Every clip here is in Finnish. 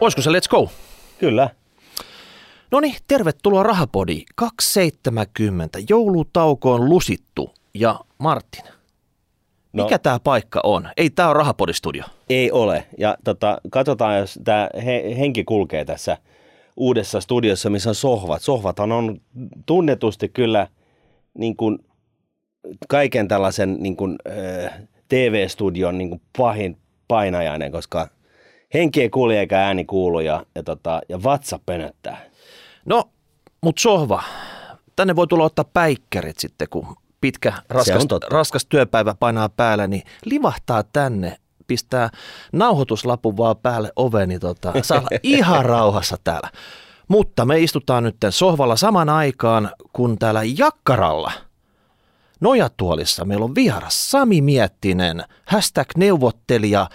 Olisiko se let's go? Kyllä. No niin, tervetuloa Rahapodi 270. Joulutauko on lusittu. Ja Martin, No. mikä tämä paikka on? Ei tämä ole Rahapodi-studio. Ei ole. Ja tota, katsotaan, jos tämä he, henki kulkee tässä uudessa studiossa, missä on sohvat. Sohvathan on tunnetusti kyllä niin kuin kaiken tällaisen niin kuin, TV-studion niin kuin pahin painajainen, koska henki ei kulje eikä ääni kuulu ja, ja, tota, ja vatsa pönöttää. No, mut sohva. Tänne voi tulla ottaa päikkärit sitten, kun pitkä raskas, raskas työpäivä painaa päälle, niin livahtaa tänne, pistää nauhoituslapun vaan päälle oveen, niin tota, saa olla ihan rauhassa täällä. Mutta me istutaan nyt sohvalla saman aikaan, kun täällä Jakkaralla Nojatuolissa meillä on vieras Sami Miettinen, hashtag neuvottelija,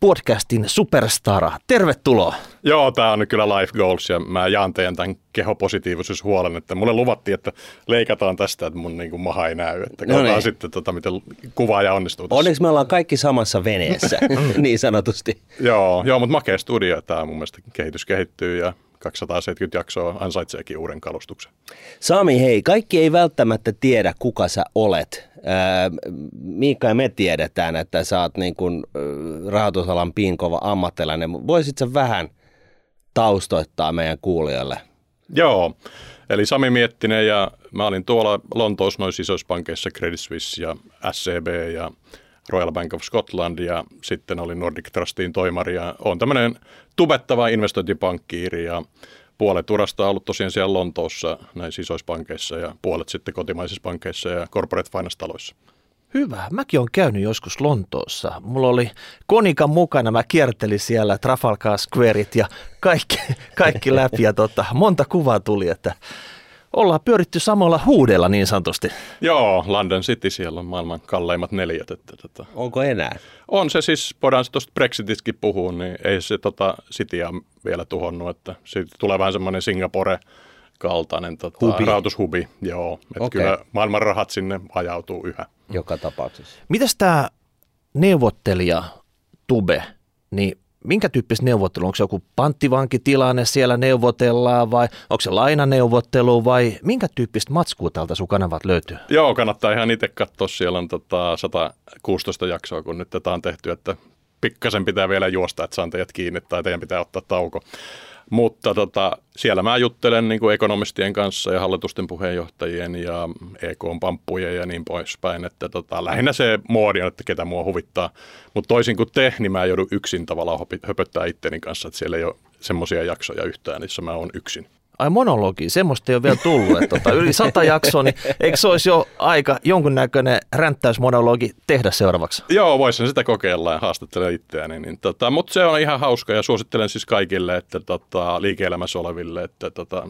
podcastin superstara. Tervetuloa. Joo, tämä on nyt kyllä life goals ja mä jaan teidän tämän kehopositiivisuushuolen, että mulle luvattiin, että leikataan tästä, että mun niin kuin maha ei näy. Että No niin. sitten, tota, miten kuvaaja onnistuu tässä. Onneksi me ollaan kaikki samassa veneessä, niin sanotusti. Joo, joo, mutta makea studio, tämä mun mielestä kehitys kehittyy ja 270 jaksoa ansaitseekin uuden kalustuksen. Sami, hei, kaikki ei välttämättä tiedä, kuka sä olet. Miikka ja me tiedetään, että sä oot niin kuin, rahoitusalan piinkova ammattilainen. Voisit sä vähän taustoittaa meidän kuulijoille? Joo, eli Sami Miettinen ja mä olin tuolla Lontoossa noissa isoissa pankeissa Credit Suisse ja SCB ja Royal Bank of Scotland ja sitten olin Nordic Trustiin toimari ja on tämmöinen tubettava investointipankkiiri ja puolet urasta on ollut tosiaan siellä Lontoossa näissä isoissa pankeissa ja puolet sitten kotimaisissa pankeissa ja corporate finance-taloissa. Hyvä. Mäkin olen käynyt joskus Lontoossa. Mulla oli Konikan mukana, mä kiertelin siellä Trafalgar Squareit ja kaikki, kaikki läpi ja tota, monta kuvaa tuli, että ollaan pyöritty samalla huudella niin sanotusti. Joo, London City, siellä on maailman kalleimmat neljät. Että, tota, Onko enää? On se siis, voidaan tuosta Brexitistä puhua, niin ei se tota Cityä vielä tuhonnut, että siitä tulee vähän semmoinen Singapore-kaltainen tota, Hubi. rahoitushubi. Joo, että Okei. kyllä maailman rahat sinne ajautuu yhä. Joka tapauksessa. Mitäs tämä neuvottelija Tube, niin minkä tyyppistä neuvottelua? Onko se joku panttivankitilanne siellä neuvotellaan vai onko se lainaneuvottelu vai minkä tyyppistä matskua täältä sun kanavat löytyy? Joo, kannattaa ihan itse katsoa, siellä on tota 116 jaksoa, kun nyt tätä on tehty, että pikkasen pitää vielä juosta, että saan teidät kiinni tai teidän pitää ottaa tauko. Mutta tota, siellä mä juttelen niin kuin ekonomistien kanssa ja hallitusten puheenjohtajien ja EK-pamppujen ja niin poispäin. Että tota, lähinnä se moodi on, että ketä mua huvittaa. Mutta toisin kuin te, niin mä joudun yksin tavallaan höpöttää itteni kanssa, että siellä ei ole semmoisia jaksoja yhtään, missä mä oon yksin. Ai monologi, semmoista ei ole vielä tullut. Että tota, yli sata jaksoa, niin eikö se olisi jo aika jonkunnäköinen ränttäysmonologi tehdä seuraavaksi? Joo, voisin sitä kokeilla ja haastattelen itseäni. Niin tota, mutta se on ihan hauska ja suosittelen siis kaikille, että tota, liike-elämässä oleville, että tota,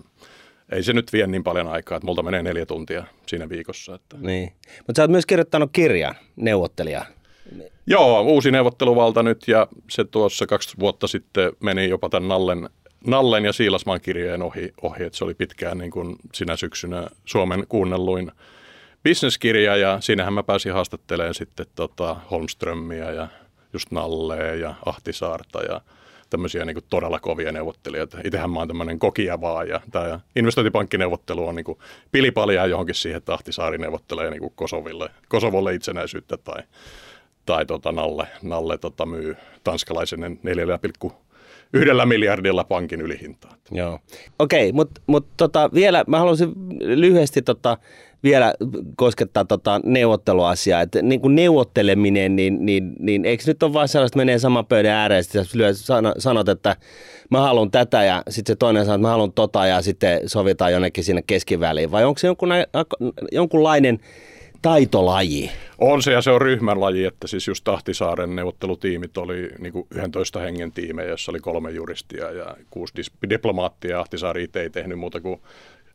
ei se nyt vie niin paljon aikaa, että multa menee neljä tuntia siinä viikossa. Että. Niin. Mutta sä oot myös kirjoittanut kirjan, neuvottelija. Joo, uusi neuvotteluvalta nyt ja se tuossa kaksi vuotta sitten meni jopa tämän Nallen, Nallen ja Siilasmaan kirjeen ohi, ohi että se oli pitkään niin kuin sinä syksynä Suomen kuunnelluin bisneskirja ja siinähän mä pääsin haastattelemaan sitten tota Holmströmiä ja just Nallea ja Ahtisaarta ja tämmöisiä niin kuin todella kovia neuvottelijoita. Itsehän mä oon tämmöinen kokija vaan ja tämä investointipankkineuvottelu on niin kuin pilipaljaa johonkin siihen, että Ahtisaari neuvottelee niin kuin Kosoville, Kosovolle itsenäisyyttä tai tai tota Nalle, Nalle tota myy tanskalaisen 4,1 miljardilla pankin ylihintaa. Joo. Okei, mutta mut tota, vielä mä haluaisin lyhyesti tota, vielä koskettaa tota neuvotteluasiaa. Että niin kuin neuvotteleminen, niin, niin, niin eikö nyt ole vaan sellaista, että menee saman pöydän ääreen, ja sanot, että mä haluan tätä, ja sitten se toinen sanoo, että mä haluan tota, ja sitten sovitaan jonnekin sinne keskiväliin. Vai onko se jonkun, jonkunlainen taitolaji? On se ja se on ryhmän laji, että siis just Tahtisaaren neuvottelutiimit oli niin kuin 11 hengen tiimejä, jossa oli kolme juristia ja kuusi dis- diplomaattia. Ahtisaari itse ei tehnyt muuta kuin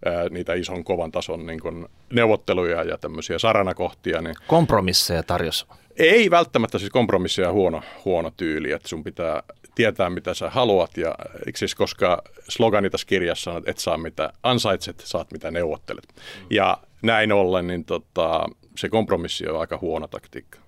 ää, niitä ison kovan tason niin kuin neuvotteluja ja tämmöisiä saranakohtia. Niin Kompromisseja tarjosi. Ei välttämättä siis kompromissia huono, huono tyyli, että sun pitää tietää, mitä sä haluat. Ja, siis, koska slogani tässä kirjassa on, että et saa mitä ansaitset, saat mitä neuvottelet. Ja näin ollen, niin tota, se kompromissi on aika huono taktiikka.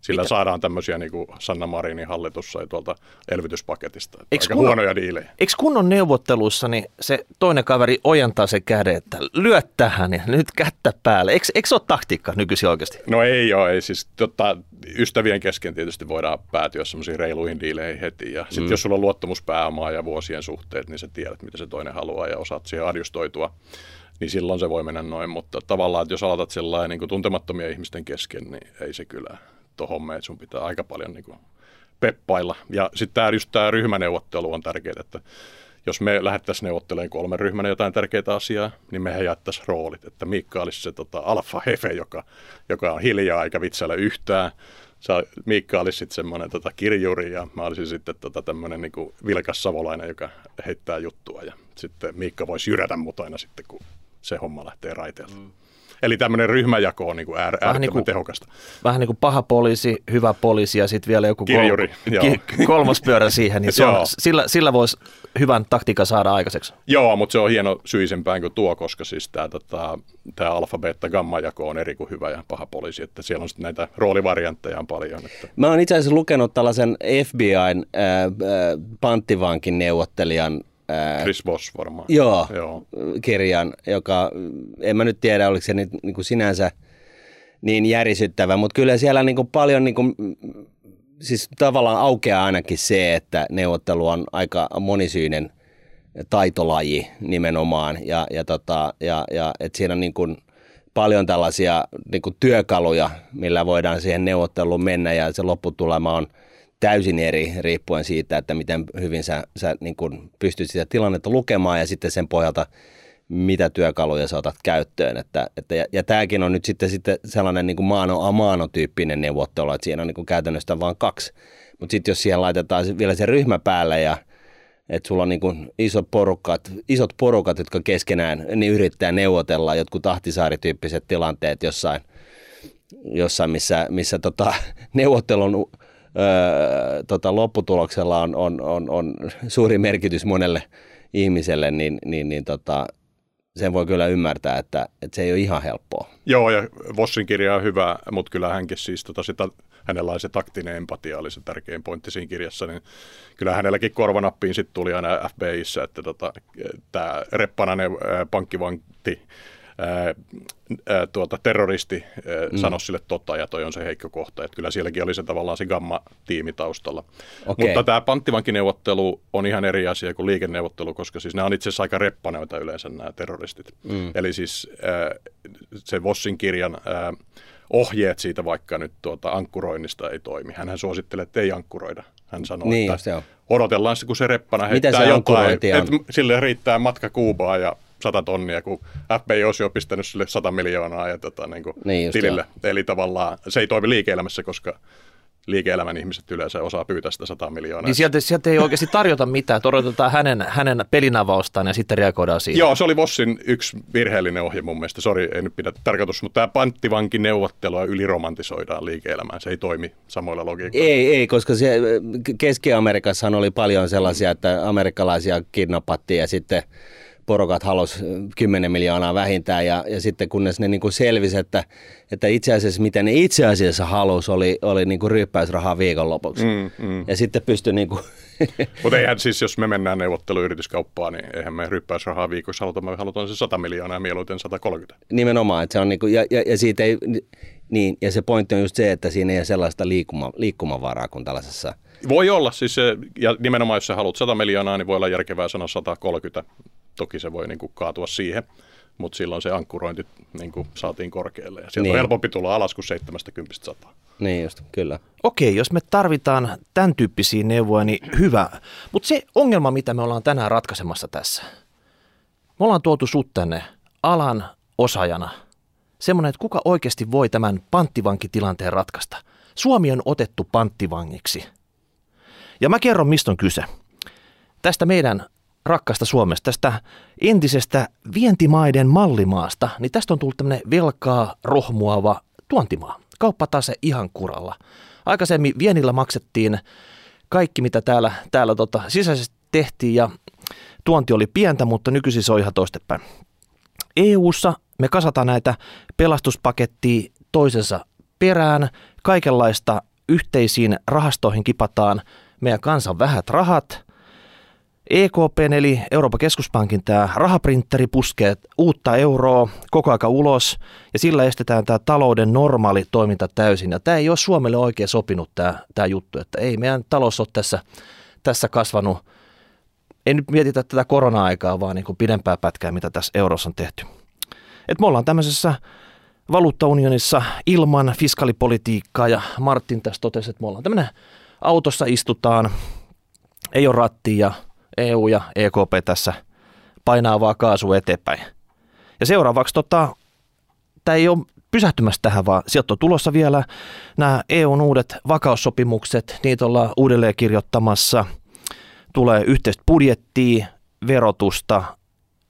Sillä Mitä? saadaan tämmöisiä, niin kuin Sanna Marinin hallitus sai tuolta elvytyspaketista. Eiks aika kun- huonoja diilejä. Eikö kunnon neuvottelussa niin se toinen kaveri ojentaa se käden, että lyö tähän ja nyt kättä päälle. Eikö, eikö se ole taktiikka nykyisin oikeasti? No ei ole, ei siis tota, ystävien kesken tietysti voidaan päätyä semmoisiin reiluihin diileihin heti. Ja sitten mm. jos sulla on luottamuspääomaa ja vuosien suhteet, niin sä tiedät, mitä se toinen haluaa ja osaat siihen adjustoitua. Niin silloin se voi mennä noin, mutta tavallaan, että jos aloitat sellainen niin tuntemattomia ihmisten kesken, niin ei se kyllä tuohon että sun pitää aika paljon niin kuin peppailla. Ja sitten tämä, just tämä ryhmäneuvottelu on tärkeää, että jos me lähdettäisiin neuvottelemaan kolmen ryhmänä jotain tärkeää asiaa, niin mehän jaettaisiin roolit. Että Miikka olisi se tota, alfa-hefe, joka, joka on hiljaa eikä vitsaile yhtään. Sä, Miikka olisi sitten semmoinen tota, kirjuri ja mä olisin sitten tota, tämmöinen niin vilkas savolainen, joka heittää juttua. Ja sitten Miikka voisi jyrätä mut aina sitten, kun se homma lähtee raiteelta. Mm. Eli tämmöinen ryhmäjako on niin kuin äär, äärettömän niin kuin- tehokasta. Vähän niin kuin paha poliisi, hyvä poliisi ja sitten vielä joku Kirjuri, joo. ki- kolmas pyörä siihen, niin se on, Joo. sillä, sillä voisi hyvän taktiikan saada aikaiseksi. Joo, mutta se on hieno syisempään kuin tuo, koska siis tämä tota, tää alfa, beta, gamma jako on eri kuin hyvä ja paha poliisi, että siellä on sitten näitä roolivariantteja on paljon. Että. Mä oon itse asiassa lukenut tällaisen FBIn äh, äh, panttivankin neuvottelijan äh, Chris Voss varmaan. Joo, Joo. kirjan, joka, en mä nyt tiedä, oliko se nyt niin kuin sinänsä niin järisyttävä, mutta kyllä siellä niin kuin paljon niin kuin, siis tavallaan aukeaa ainakin se, että neuvottelu on aika monisyinen taitolaji nimenomaan ja, ja, tota, ja, ja että siinä on niin kuin paljon tällaisia niin kuin työkaluja, millä voidaan siihen neuvotteluun mennä ja se lopputulema on täysin eri riippuen siitä, että miten hyvin sä, sä niin kuin pystyt sitä tilannetta lukemaan ja sitten sen pohjalta mitä työkaluja sä otat käyttöön. Että, että, ja, ja tämäkin on nyt sitten, sitten sellainen niin kuin maano a mano tyyppinen neuvottelu, että siinä on niin käytännössä vain kaksi. Mutta sitten jos siihen laitetaan vielä se ryhmä päälle ja että sulla on niin kuin isot, porukat, isot porukat, jotka keskenään niin yrittää neuvotella jotkut tahtisaarityyppiset tilanteet jossain, jossain missä, missä tota, neuvottelun öö, tota, lopputuloksella on, on, on, on suuri merkitys monelle ihmiselle, niin, niin, niin tota, sen voi kyllä ymmärtää, että, että se ei ole ihan helppoa. Joo, ja Vossin kirja on hyvä, mutta kyllä hänkin siis, tota, sitä, hänellä on se taktinen empatia, oli se tärkein pointti siinä kirjassa, niin kyllä hänelläkin korvanappiin sitten tuli aina FBIssä, että tota, tämä reppanainen ää, pankkivanti, ää, ää, tuota, terroristi ää, mm. sanoi sille totta ja toi on se heikko kohta. Että kyllä sielläkin oli se tavallaan se gamma-tiimi taustalla. Okei. Mutta tämä panttivankineuvottelu on ihan eri asia kuin liikenneuvottelu, koska siis nämä on itse asiassa aika reppanoita yleensä nämä terroristit. Mm. Eli siis ää, se Vossin kirjan ää, ohjeet siitä vaikka nyt tuota ankkuroinnista ei toimi. Hän suosittelee, että ei ankkuroida. Hän sanoo, Niin että just, joo. odotellaan se, kun se reppana Mitä heittää se jotain. on? Että sille riittää matka Kuubaa ja 100 tonnia, kun FBI olisi jo pistänyt sille 100 miljoonaa ja tota, niin kuin Niin tilille. Eli tavallaan se ei toimi liike-elämässä, koska liike-elämän ihmiset yleensä osaa pyytää sitä 100 miljoonaa. Niin sieltä, sieltä ei oikeasti tarjota mitään, että odotetaan hänen, hänen pelinavaustaan ja sitten reagoidaan siihen. Joo, se oli Vossin yksi virheellinen ohje mun mielestä. Sori, ei nyt pidä tarkoitus, mutta tämä panttivankin neuvottelua yliromantisoidaan liike-elämään. Se ei toimi samoilla logiikoilla. Ei, ei, koska se, Keski-Amerikassahan oli paljon sellaisia, että amerikkalaisia kidnappattiin ja sitten porukat halusi 10 miljoonaa vähintään ja, ja sitten kunnes ne niin kuin selvisi, että, että itse asiassa mitä ne itse asiassa halusi oli, oli niin kuin ryyppäysrahaa viikonlopuksi. Mm, mm. Ja sitten pystyi niin kuin, Mutta eihän siis, jos me mennään neuvotteluyrityskauppaan, niin eihän me ryppäysrahaa viikossa haluta, me halutaan se 100 miljoonaa ja mieluiten 130. nimenomaan, että se on niin kuin, ja, ja, ja siitä ei, niin, ja se pointti on just se, että siinä ei ole sellaista liikkuma, liikkumavaraa kuin tällaisessa Voi olla siis, ja nimenomaan jos sä haluat 100 miljoonaa, niin voi olla järkevää sanoa 130. Toki se voi niin kuin kaatua siihen, mutta silloin se ankkurointi niin kuin saatiin korkealle. Ja sieltä Niin. on helpompi tulla alas kuin 70 100. Niin just, kyllä. Okei, jos me tarvitaan tämän tyyppisiä neuvoja, niin hyvä. Mutta se ongelma, mitä me ollaan tänään ratkaisemassa tässä, me ollaan tuotu sut tänne alan osaajana. Semmoinen, että kuka oikeasti voi tämän panttivankitilanteen ratkaista. Suomi on otettu panttivangiksi. Ja mä kerron, mistä on kyse. Tästä meidän rakkaasta Suomesta, tästä entisestä vientimaiden mallimaasta, niin tästä on tullut tämmöinen velkaa rohmuava tuontimaa. Kauppatase ihan kuralla. Aikaisemmin vienillä maksettiin kaikki, mitä täällä, täällä tota, sisäisesti tehtiin ja tuonti oli pientä, mutta nykyisin se on ihan toistepäin. EU-ssa me kasataan näitä pelastuspakettia toisensa perään, kaikenlaista yhteisiin rahastoihin kipataan meidän kansan vähät rahat. EKP eli Euroopan keskuspankin tämä rahaprinteri puskee uutta euroa koko aika ulos ja sillä estetään tämä talouden normaali toiminta täysin. Ja tämä ei ole Suomelle oikein sopinut tämä, tämä juttu, että ei meidän talous ole tässä, tässä kasvanut. Ei nyt mietitä tätä korona-aikaa, vaan niin kuin pidempää pätkää, mitä tässä eurossa on tehty. Et me ollaan tämmöisessä valuuttaunionissa ilman fiskalipolitiikkaa ja Martin tässä totesi, että me ollaan tämmöinen autossa istutaan, ei ole ratti ja EU ja EKP tässä painaa vaan kaasu eteenpäin. Ja seuraavaksi tota, tämä ei ole pysähtymässä tähän, vaan sieltä on tulossa vielä nämä EUn uudet vakaussopimukset, niitä ollaan uudelleen kirjoittamassa, tulee yhteistä budjettia, verotusta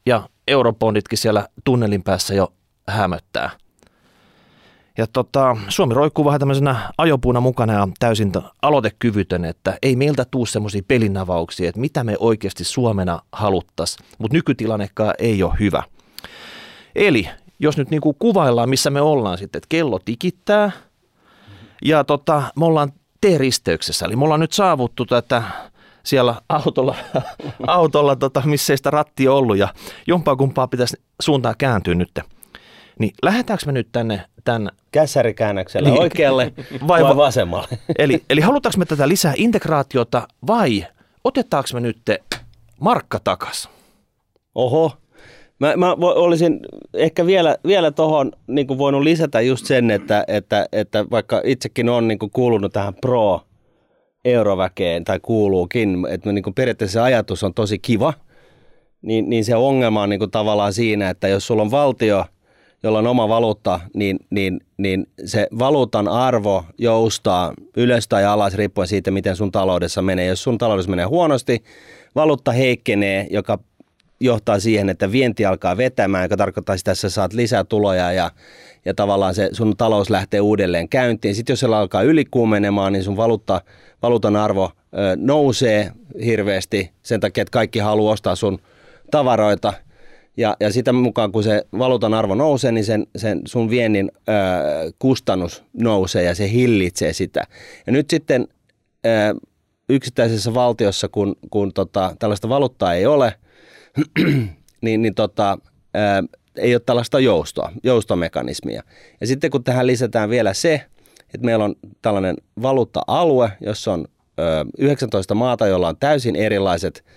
ja eurobonditkin siellä tunnelin päässä jo hämöttää – ja tota, Suomi roikkuu vähän tämmöisenä ajopuuna mukana ja täysin aloitekyvytön, että ei meiltä tuu semmoisia pelinavauksia, että mitä me oikeasti Suomena haluttaisiin, mutta nykytilannekaan ei ole hyvä. Eli jos nyt niin kuin kuvaillaan, missä me ollaan sitten, että kello tikittää ja tota, me ollaan T-risteyksessä, eli me ollaan nyt saavuttu tätä siellä autolla, autolla tota, missä ei sitä ratti ollut ja jompaa kumpaa pitäisi suuntaan kääntyä nyt. Niin lähdetäänkö me nyt tänne tämän... Kässärikäännöksellä niin. oikealle vai, vai vasemmalle? Eli, eli halutaanko me tätä lisää integraatiota vai otetaanko me nyt markka takas? Oho, Mä, mä olisin ehkä vielä, vielä tuohon niin voinut lisätä just sen, että, että, että vaikka itsekin on niin kuulunut tähän pro euroväkeen tai kuuluukin, että niin periaatteessa se ajatus on tosi kiva, niin, niin se ongelma on niin tavallaan siinä, että jos sulla on valtio – jolla on oma valuutta, niin, niin, niin se valuutan arvo joustaa ylös tai alas riippuen siitä, miten sun taloudessa menee. Jos sun taloudessa menee huonosti, valuutta heikkenee, joka johtaa siihen, että vienti alkaa vetämään, joka tarkoittaa sitä, että sä saat lisää tuloja ja, ja tavallaan se sun talous lähtee uudelleen käyntiin. Sitten jos se alkaa ylikuumenemaan, niin sun valuutta, valuutan arvo ö, nousee hirveästi sen takia, että kaikki haluaa ostaa sun tavaroita – ja, ja sitä mukaan, kun se valuutan arvo nousee, niin sen, sen sun viennin ö, kustannus nousee ja se hillitsee sitä. Ja nyt sitten ö, yksittäisessä valtiossa, kun, kun tota, tällaista valuuttaa ei ole, niin, niin tota, ö, ei ole tällaista joustoa, joustomekanismia. Ja sitten kun tähän lisätään vielä se, että meillä on tällainen valuutta-alue, jossa on ö, 19 maata, jolla on täysin erilaiset –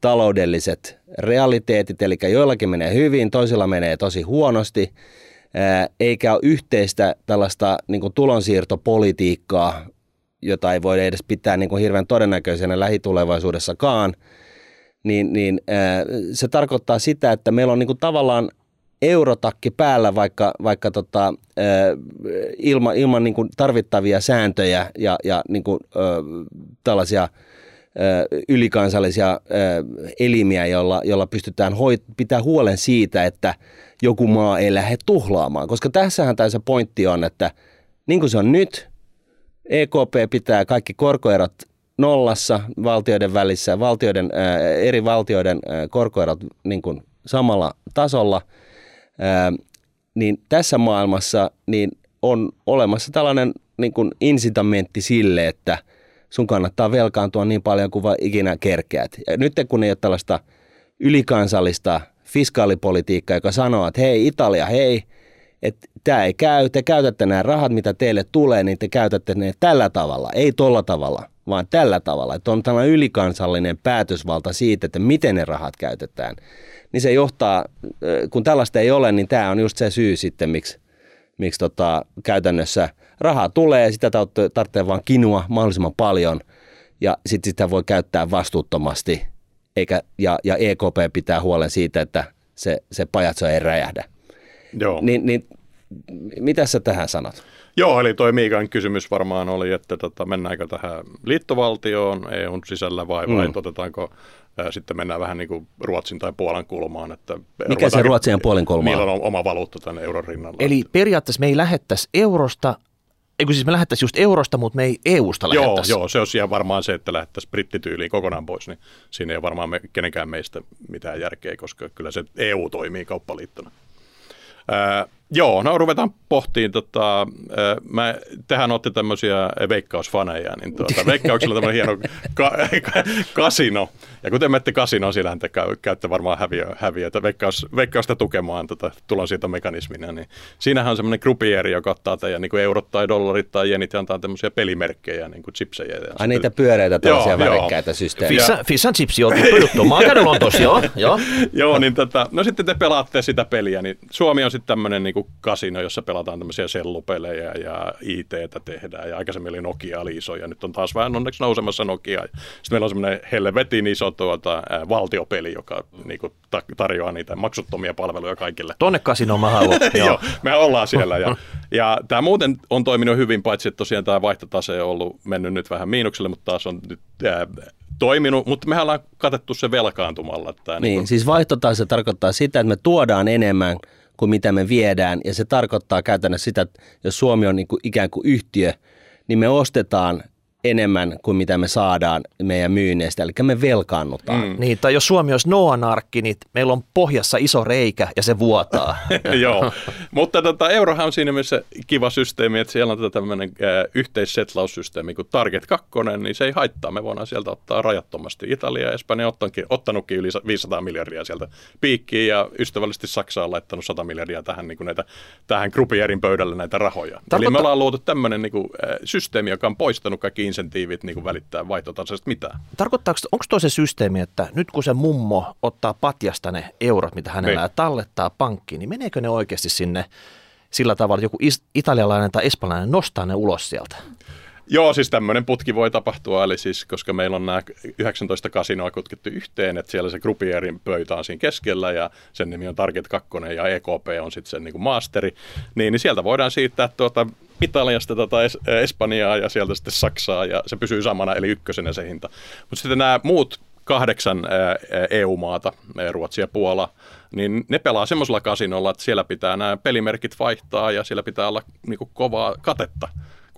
taloudelliset realiteetit, eli joillakin menee hyvin, toisilla menee tosi huonosti, eikä ole yhteistä tällaista niin kuin tulonsiirtopolitiikkaa, jota ei voi edes pitää niin kuin hirveän todennäköisenä lähitulevaisuudessakaan, niin, niin se tarkoittaa sitä, että meillä on niin kuin tavallaan eurotakki päällä, vaikka, vaikka tota, ilman, ilman niin kuin tarvittavia sääntöjä ja, ja niin kuin, tällaisia – ylikansallisia elimiä, joilla, jolla pystytään hoit- pitää huolen siitä, että joku maa ei lähde tuhlaamaan. Koska tässähän tämä se pointti on, että niin kuin se on nyt, EKP pitää kaikki korkoerot nollassa valtioiden välissä, valtioiden, eri valtioiden korkoerot niin kuin samalla tasolla, niin tässä maailmassa niin on olemassa tällainen niin kuin insitamentti sille, että – sun kannattaa velkaantua niin paljon kuin ikinä kerkeät. Ja nyt kun ei ole tällaista ylikansallista fiskaalipolitiikkaa, joka sanoo, että hei Italia, hei, että tämä ei käy, te käytätte nämä rahat, mitä teille tulee, niin te käytätte ne tällä tavalla, ei tolla tavalla, vaan tällä tavalla. Että on tällainen ylikansallinen päätösvalta siitä, että miten ne rahat käytetään. Niin se johtaa, kun tällaista ei ole, niin tämä on just se syy sitten, miksi, miksi tota, käytännössä – rahaa tulee ja sitä tarvitsee vaan kinua mahdollisimman paljon ja sitten sitä voi käyttää vastuuttomasti eikä, ja, ja EKP pitää huolen siitä, että se, se pajatso ei räjähdä. Joo. Niin, niin mitä sä tähän sanot? Joo, eli toi Miikan kysymys varmaan oli, että tota, mennäänkö tähän liittovaltioon EUn sisällä vai, mm. vai otetaanko sitten mennään vähän niin kuin Ruotsin tai Puolan kulmaan. Että Mikä se Ruotsin ja Puolen kulma on? on oma valuutta tänne euron rinnalla. Eli periaatteessa me ei lähettäisi eurosta, Eikö siis me lähettäisiin just eurosta, mutta me ei EUsta lähettäisi. Joo, joo, se olisi ihan varmaan se, että lähettäisiin brittityyliin kokonaan pois, niin siinä ei varmaan me, kenenkään meistä mitään järkeä, koska kyllä se EU toimii kauppaliittona. Ää, Joo, no ruvetaan pohtiin. Tota, mä, tehän olette tämmöisiä veikkausfaneja, niin tuota, veikkauksella tämmöinen hieno ka, ka, kasino. Ja kuten menette kasinoon, sillähän te käy, käytte varmaan häviö, häviö veikkaus, veikkausta tukemaan tota, tulon siitä mekanismina. Niin siinähän on semmoinen grupieri, joka ottaa teidän niin kuin eurot tai dollarit tai jenit ja antaa tämmöisiä pelimerkkejä, niin kuin chipsejä. Ja Ai niitä pyöreitä tällaisia joo, värikkäitä systeemejä. Fish, fish and chips, joo, juttu. Mä oon joo. joo. joo, niin tota, no sitten te pelaatte sitä peliä, niin Suomi on sitten tämmöinen niin kasino, jossa pelataan tämmöisiä sellupelejä ja IT-tä tehdään. Ja aikaisemmin oli Nokia oli iso ja nyt on taas vähän onneksi nousemassa Nokia. Sitten meillä on semmoinen helvetin iso tuota, ää, valtiopeli, joka niin kuin, ta- tarjoaa niitä maksuttomia palveluja kaikille. Tonne kasinoon mä haluan. Joo, me ollaan siellä. Ja, ja tämä muuten on toiminut hyvin, paitsi että tosiaan tämä vaihtotase on ollut mennyt nyt vähän miinukselle, mutta taas on nyt ää, toiminut, mutta mehän ollaan katettu se velkaantumalla. Että niin, niin kun... siis vaihtotase tarkoittaa sitä, että me tuodaan enemmän kuin mitä me viedään, ja se tarkoittaa käytännössä sitä, että jos Suomi on niin kuin ikään kuin yhtiö, niin me ostetaan enemmän kuin mitä me saadaan meidän myynneistä, eli me velkaannutaan. Mm. Niin, tai jos Suomi olisi Noan arkki, niin meillä on pohjassa iso reikä ja se vuotaa. Joo, mutta tota, eurohan on siinä mielessä kiva systeemi, että siellä on tätä tämmöinen äh, yhteissetlaussysteemi kuin Target 2, niin se ei haittaa. Me voidaan sieltä ottaa rajattomasti. Italia ja Espanja ottanutkin, ottanutkin yli 500 miljardia sieltä piikkiin ja ystävällisesti Saksa on laittanut 100 miljardia tähän, niin kuin näitä, tähän grupierin pöydälle näitä rahoja. Tarkoittaa... Eli me ollaan luotu tämmöinen niin kuin, äh, systeemi, joka on poistanut kaikki insentiivit niin kuin välittää vaihtotaseesta mitään. Tarkoittaako, onko tuo se systeemi, että nyt kun se mummo ottaa patjasta ne eurot, mitä hänellä niin. tallettaa pankkiin, niin meneekö ne oikeasti sinne sillä tavalla, että joku italialainen tai espanjalainen nostaa ne ulos sieltä? Joo, siis tämmöinen putki voi tapahtua, eli siis koska meillä on nämä 19 kasinoa kutkittu yhteen, että siellä se grupierin pöytä on siinä keskellä ja sen nimi on Target 2 ja EKP on sitten sen niin kuin maasteri, niin, niin sieltä voidaan siirtää tuota Italiasta tota es- Espanjaa ja sieltä sitten Saksaa ja se pysyy samana, eli ykkösenä se hinta. Mutta sitten nämä muut kahdeksan EU-maata, Ruotsi ja Puola, niin ne pelaa semmoisella kasinolla, että siellä pitää nämä pelimerkit vaihtaa ja siellä pitää olla niin kuin, kovaa katetta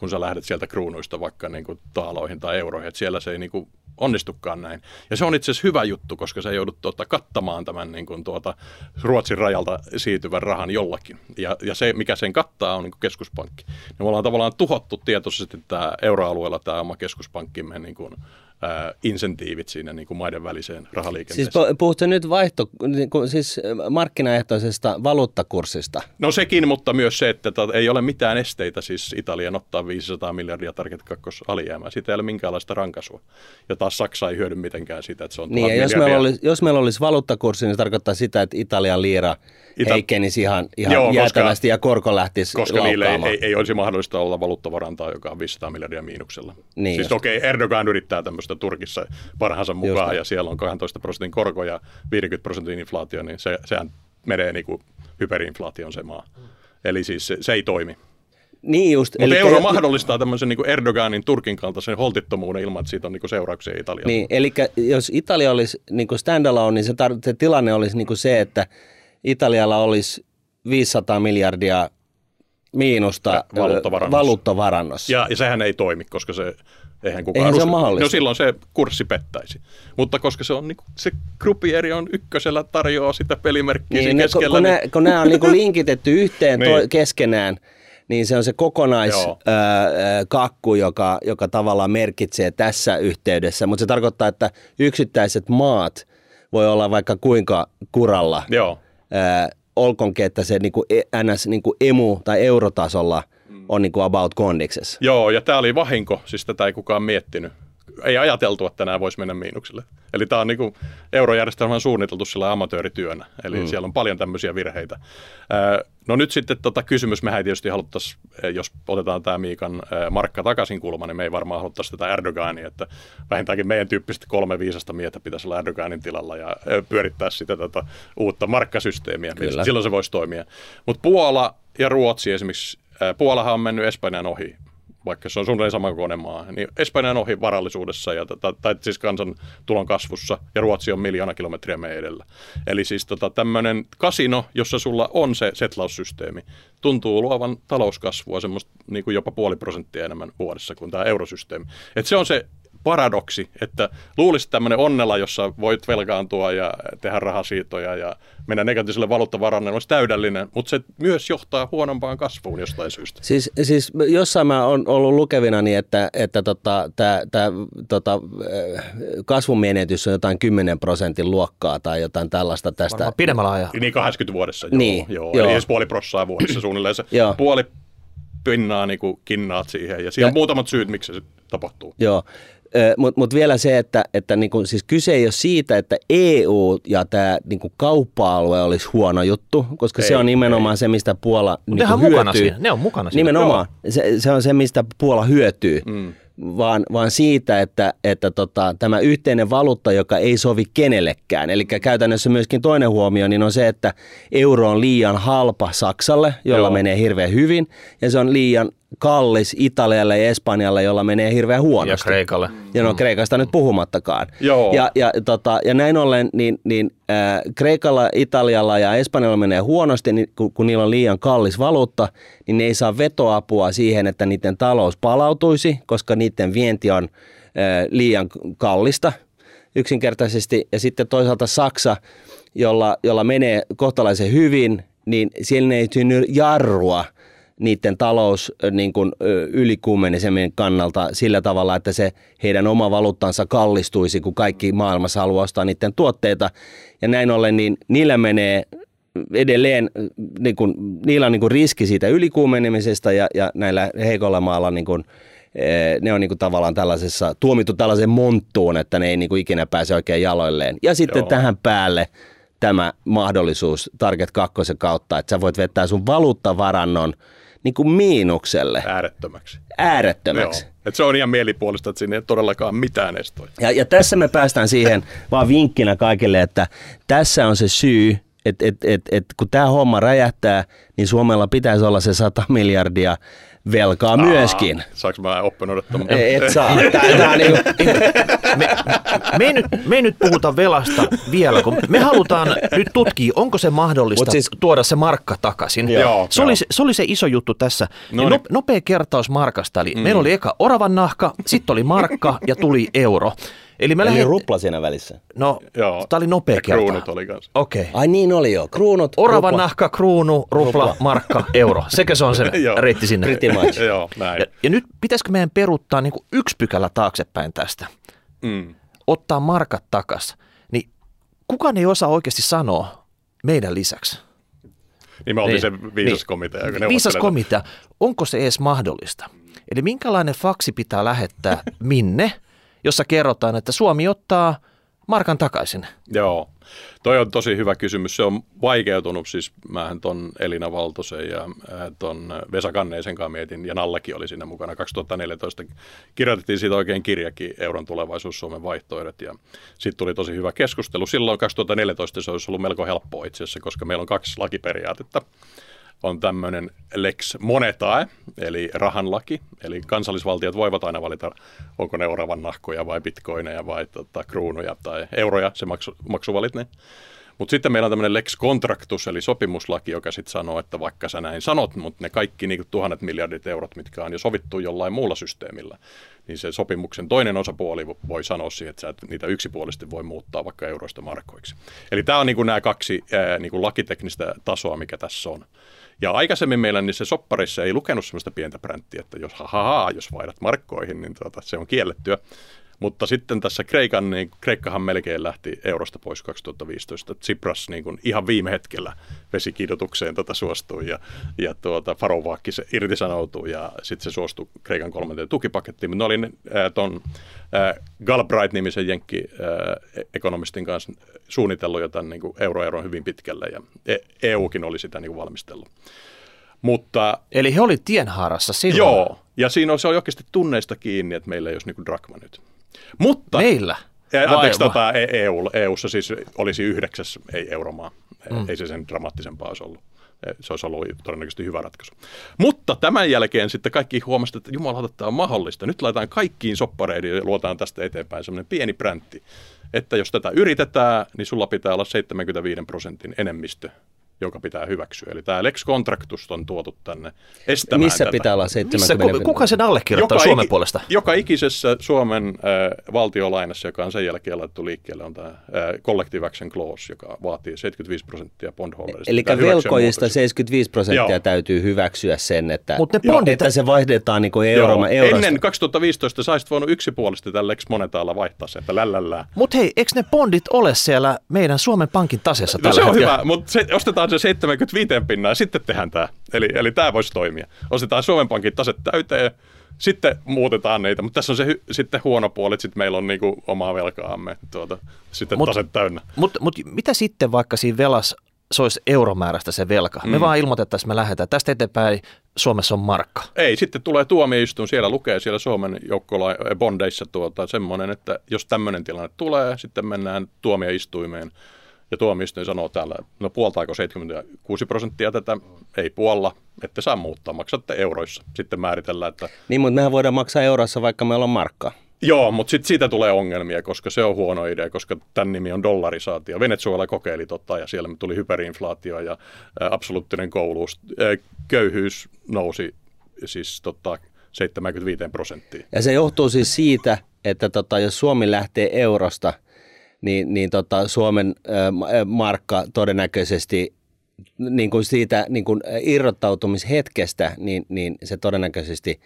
kun sä lähdet sieltä kruunuista vaikka niin kuin taaloihin tai euroihin, että siellä se ei niin kuin onnistukaan näin. Ja se on itse asiassa hyvä juttu, koska sä joudut tuota, kattamaan tämän niin kuin, tuota, Ruotsin rajalta siirtyvän rahan jollakin. Ja, ja se, mikä sen kattaa, on niin kuin keskuspankki. Ja me ollaan tavallaan tuhottu tietoisesti tämä euroalueella tämä oma keskuspankkimme niin kuin, ää, insentiivit siinä niin kuin maiden väliseen rahaliikenteeseen. Siis puhutko nyt vaihto, niin kuin, siis markkinaehtoisesta valuuttakurssista? No sekin, mutta myös se, että tota, ei ole mitään esteitä siis Italian ottaa 500 miljardia target 2 alijäämää. Siitä ei ole minkäänlaista rankasua. Ja taas Saksa ei hyödy mitenkään sitä, että se on niin, ja jos meillä, olisi, jos meillä olisi valuuttakurssi, niin se tarkoittaa sitä, että Italian liira Ita- heikkenisi ihan, ihan Joo, jäätävästi koska, ja korko lähtisi Koska niille ei, ei, ei, olisi mahdollista olla valuuttavarantaa, joka on 500 miljardia miinuksella. Niin siis okei, okay, Erdogan yrittää tämmöistä Turkissa parhaansa mukaan just. ja siellä on 12 prosentin korko ja 50 prosentin inflaatio, niin se, sehän menee niin kuin hyperinflaation se maa. Eli siis se, se ei toimi. Niin just. Mutta euro jo... mahdollistaa tämmöisen niin Erdoganin Turkin kaltaisen holtittomuuden ilman, että siitä on niin seurauksia Italiaan. Niin, eli jos Italia olisi niin standalone, niin se, tar- se tilanne olisi niin se, että Italialla olisi 500 miljardia miinusta valuuttavarannossa. valuuttavarannossa. Ja, ja sehän ei toimi, koska se Eihän kukaan Eihän se ole mahdollista. No silloin se kurssi pettäisi. Mutta koska se on niin, se grupieri on ykkösellä tarjoaa sitä pelimerkkiä niin, keskellä. Kun, niin... nämä, kun nämä on niin linkitetty yhteen niin. to, keskenään, niin se on se kokonaiskakku, joka, joka tavallaan merkitsee tässä yhteydessä. Mutta se tarkoittaa, että yksittäiset maat voi olla vaikka kuinka kuralla. Joo. Ää, olkonkin, että se niin kuin e, NS niin kuin emu- tai eurotasolla – on niin kuin about kondiksessa. Joo, ja tämä oli vahinko, siis tätä ei kukaan miettinyt. Ei ajateltu, että nämä voisi mennä miinukselle. Eli tämä on niin kuin eurojärjestelmän suunniteltu sillä amatöörityönä, eli mm. siellä on paljon tämmöisiä virheitä. No nyt sitten tota kysymys, mehän ei tietysti haluttaisi, jos otetaan tämä Miikan markka takaisin kulma, niin me ei varmaan haluttaisi tätä Erdogania, että vähintäänkin meidän tyyppisesti kolme viisasta miestä pitäisi olla Erdoganin tilalla ja pyörittää sitä tota uutta markkasysteemiä. Kyllä. Silloin se voisi toimia. Mutta Puola ja Ruotsi esimerkiksi Puolahan on mennyt Espanjan ohi, vaikka se on suunnilleen samankokoinen maa, niin Espanjan ohi varallisuudessa ja, tai, tai siis kansan tulon kasvussa ja Ruotsi on miljoona kilometriä meidän edellä. Eli siis tota, tämmöinen kasino, jossa sulla on se setlaussysteemi, tuntuu luovan talouskasvua semmoista niin kuin jopa puoli prosenttia enemmän vuodessa kuin tämä eurosysteemi. Et se on se paradoksi, että luulisi tämmöinen onnella, jossa voit velkaantua ja tehdä rahasiitoja ja mennä negatiiviselle valuuttavarannolle, olisi täydellinen, mutta se myös johtaa huonompaan kasvuun jostain syystä. Siis, siis jossain mä oon ollut lukevina, niin että, että tota, tämä tota, kasvun menetys on jotain 10 prosentin luokkaa tai jotain tällaista tästä. Varmaan pidemmällä ajalla. Niin 80 vuodessa, joo. Niin, joo. joo. Eli edes puoli prossaa vuodessa suunnilleen se Joo. puoli pinnaa niin kuin kinnaat siihen. Ja siinä on muutamat syyt, miksi se tapahtuu. Joo, mutta mut vielä se, että, että niinku, siis kyse ei ole siitä, että EU ja tämä niinku kauppa-alue olisi huono juttu, koska se Ei, on nimenomaan se, mistä Puola niinku hyötyy. mukana siinä. Ne on mukana siinä. Nimenomaan. Se, se on se, mistä Puola hyötyy, mm. vaan, vaan siitä, että, että tota, tämä yhteinen valuutta, joka ei sovi kenellekään. Eli käytännössä myöskin toinen huomio niin on se, että euro on liian halpa Saksalle, jolla Joo. menee hirveän hyvin, ja se on liian kallis Italialle ja Espanjalle, jolla menee hirveän Ja huonosti. Kreikalle. Ja no Kreikasta nyt puhumattakaan. Joo. Ja, ja, tota, ja näin ollen, niin, niin äh, Kreikalla, Italialla ja Espanjalla menee huonosti, niin, kun, kun niillä on liian kallis valuutta, niin ne ei saa vetoapua siihen, että niiden talous palautuisi, koska niiden vienti on äh, liian kallista yksinkertaisesti. Ja sitten toisaalta Saksa, jolla, jolla menee kohtalaisen hyvin, niin siellä ei synny jarrua niiden talous niin kuin, ylikuumenemisen kannalta sillä tavalla, että se heidän oma valuuttansa kallistuisi, kun kaikki maailmassa haluaa ostaa niiden tuotteita. Ja näin ollen, niin niillä menee edelleen, niin kuin, niillä on niin kuin riski siitä ylikuumenemisesta ja, ja näillä heikolla maalla niin kuin, ne on niin kuin tavallaan tällaisessa, tuomittu tällaiseen monttuun, että ne ei niin kuin ikinä pääse oikein jaloilleen. Ja sitten Joo. tähän päälle tämä mahdollisuus Target 2 kautta, että sä voit vetää sun valuuttavarannon niin kuin miinukselle Äärettömäksi. äärettömäksi. Joo. Et se on ihan mielipuolista, että siinä ei todellakaan mitään estoja. Ja, ja tässä me päästään siihen vaan vinkkinä kaikille, että tässä on se syy, että et, et, et, kun tämä homma räjähtää, niin Suomella pitäisi olla se 100 miljardia velkaa myöskin. Aa, saanko mä oppin odottamaan? Et saa. Tää, tää on niinku, Me, me, ei nyt, me ei nyt puhuta velasta vielä, kun me halutaan nyt tutkia, onko se mahdollista Mut siis- tuoda se markka takaisin. Joo, se, oli, joo. se, se oli se iso juttu tässä. No No, niin. nopea kertaus markasta. Eli mm. meillä oli eka oravan nahka, sitten oli markka ja tuli euro. Eli me eli lähdin, rupla siinä välissä. no, Joo. tämä oli nopea ja kertaus. kruunut oli kanssa. Okei. Okay. Ai niin oli jo. Kruunut, Oravan rupla. nahka, kruunu, rupla, Rupla. markka, euro. Sekö se on se reitti sinne? Pretty much. Joo, näin. Ja, ja nyt pitäisikö meidän peruuttaa niin kuin yksi pykälä taaksepäin tästä? Mm. ottaa markat takas, niin kukaan ei osaa oikeasti sanoa meidän lisäksi. Niin me oltiin Niin, se viisas niin. komitea, joka Viisas komitea, onko se edes mahdollista? Eli minkälainen faksi pitää lähettää minne, jossa kerrotaan, että Suomi ottaa markan takaisin? Joo, toi on tosi hyvä kysymys. Se on vaikeutunut, siis mähän ton Elina Valtosen ja ton Vesa Kanneisen kanssa mietin, ja Nallekin oli siinä mukana 2014. Kirjoitettiin siitä oikein kirjakin, Euron tulevaisuus, Suomen vaihtoehdot, ja sitten tuli tosi hyvä keskustelu. Silloin 2014 se olisi ollut melko helppoa itse asiassa, koska meillä on kaksi lakiperiaatetta. On tämmöinen lex monetae, eli rahanlaki, eli kansallisvaltiot voivat aina valita, onko ne oravan nahkoja vai bitcoineja vai tota, kruunuja tai euroja, se maksu, maksuvalit ne. Mutta sitten meillä on tämmöinen lex contractus, eli sopimuslaki, joka sitten sanoo, että vaikka sä näin sanot, mutta ne kaikki niin tuhannet miljardit eurot, mitkä on jo sovittu jollain muulla systeemillä, niin se sopimuksen toinen osapuoli vo- voi sanoa siihen, että sä et niitä yksipuolisesti voi muuttaa vaikka euroista markoiksi. Eli tämä on niin nämä kaksi ää, niin lakiteknistä tasoa, mikä tässä on. Ja aikaisemmin meillä niin se sopparissa ei lukenut sellaista pientä pränttiä, että jos haha, jos vaihdat markkoihin, niin tuota, se on kiellettyä. Mutta sitten tässä Kreikan, niin Kreikkahan melkein lähti eurosta pois 2015. Tsipras niin kuin ihan viime hetkellä vesikidotukseen tota suostui ja, ja tuota, Farovaakki se irtisanoutui ja sitten se suostui Kreikan kolmanteen tukipakettiin. Mutta ne oli äh, ton äh, Galbraith-nimisen jenkki-ekonomistin kanssa suunnitellut jo tämän niin kuin euroeron hyvin pitkälle ja E- EUkin oli sitä niin kuin valmistellut. Mutta Eli he oli tienhaarassa silloin. Joo, ja siinä on, se on oikeasti tunneista kiinni, että meillä ei olisi niin drakma nyt. Mutta, Meillä? Ja, anteeksi, vai- tota, EU, EUssa siis olisi yhdeksäs ei euromaa. Mm. Ei se sen dramaattisempaa olisi ollut. E, Se olisi ollut todennäköisesti hyvä ratkaisu. Mutta tämän jälkeen sitten kaikki huomasivat, että Jumala, tämä on mahdollista. Nyt laitetaan kaikkiin soppareihin ja luotaan tästä eteenpäin semmoinen pieni präntti, että jos tätä yritetään, niin sulla pitää olla 75 prosentin enemmistö joka pitää hyväksyä. Eli tämä Lex Contractus on tuotu tänne estämään Missä tätä. pitää olla Missä, 70? kuka sen allekirjoittaa Suomen iki- puolesta? Joka ikisessä Suomen äh, valtiolainassa, joka on sen jälkeen laitettu liikkeelle, on tämä äh, Collective Action Clause, joka vaatii 75 prosenttia bondholderista. Eli muutoksia. 75 prosenttia Joo. täytyy hyväksyä sen, että, Mut ne Joo, bondit- että se vaihdetaan niin kuin Joo. euro, eurosta. Ennen 2015 sä olisit voinut yksipuolisesti tällä Lex Monetaalla vaihtaa se, että lällällää. Mutta hei, eikö ne bondit ole siellä meidän Suomen Pankin taseessa No tällä se on hetkellä? hyvä, mutta se, ostetaan se 75 pinnaa ja sitten tehdään tämä. Eli, eli tämä voisi toimia. Ostetaan Suomen Pankin taset täyteen, sitten muutetaan niitä, mutta tässä on se hy, sitten huono puoli, että sitten meillä on niinku omaa velkaamme tuota, sitten Mut- taset täynnä. Mutta mut mitä sitten vaikka siinä velas se olisi euromäärästä se velka? Me vaan ilmoitettaisiin, me lähdetään. Tästä eteenpäin Suomessa on markka. Ei, sitten tulee tuomioistuin, siellä lukee siellä Suomen joukkola bondeissa tuota, semmoinen, että jos tämmöinen tilanne tulee, sitten mennään tuomioistuimeen ja tuomioistuin sanoo täällä, no puoltaako 76 prosenttia tätä, ei puolla, ette saa muuttaa, maksatte euroissa. Sitten määritellään, että Niin, mutta mehän voidaan maksaa eurossa, vaikka meillä on markka. Joo, mutta sitten siitä tulee ongelmia, koska se on huono idea, koska tämän nimi on dollarisaatio. Venezuela kokeili tota ja siellä tuli hyperinflaatio ja ä, absoluuttinen kouluus, ä, köyhyys nousi siis tota 75 prosenttiin. Ja se johtuu siis siitä, että tota, jos Suomi lähtee eurosta, niin, niin tota, Suomen markka todennäköisesti niin kuin siitä niin kuin irrottautumishetkestä, niin, niin se todennäköisesti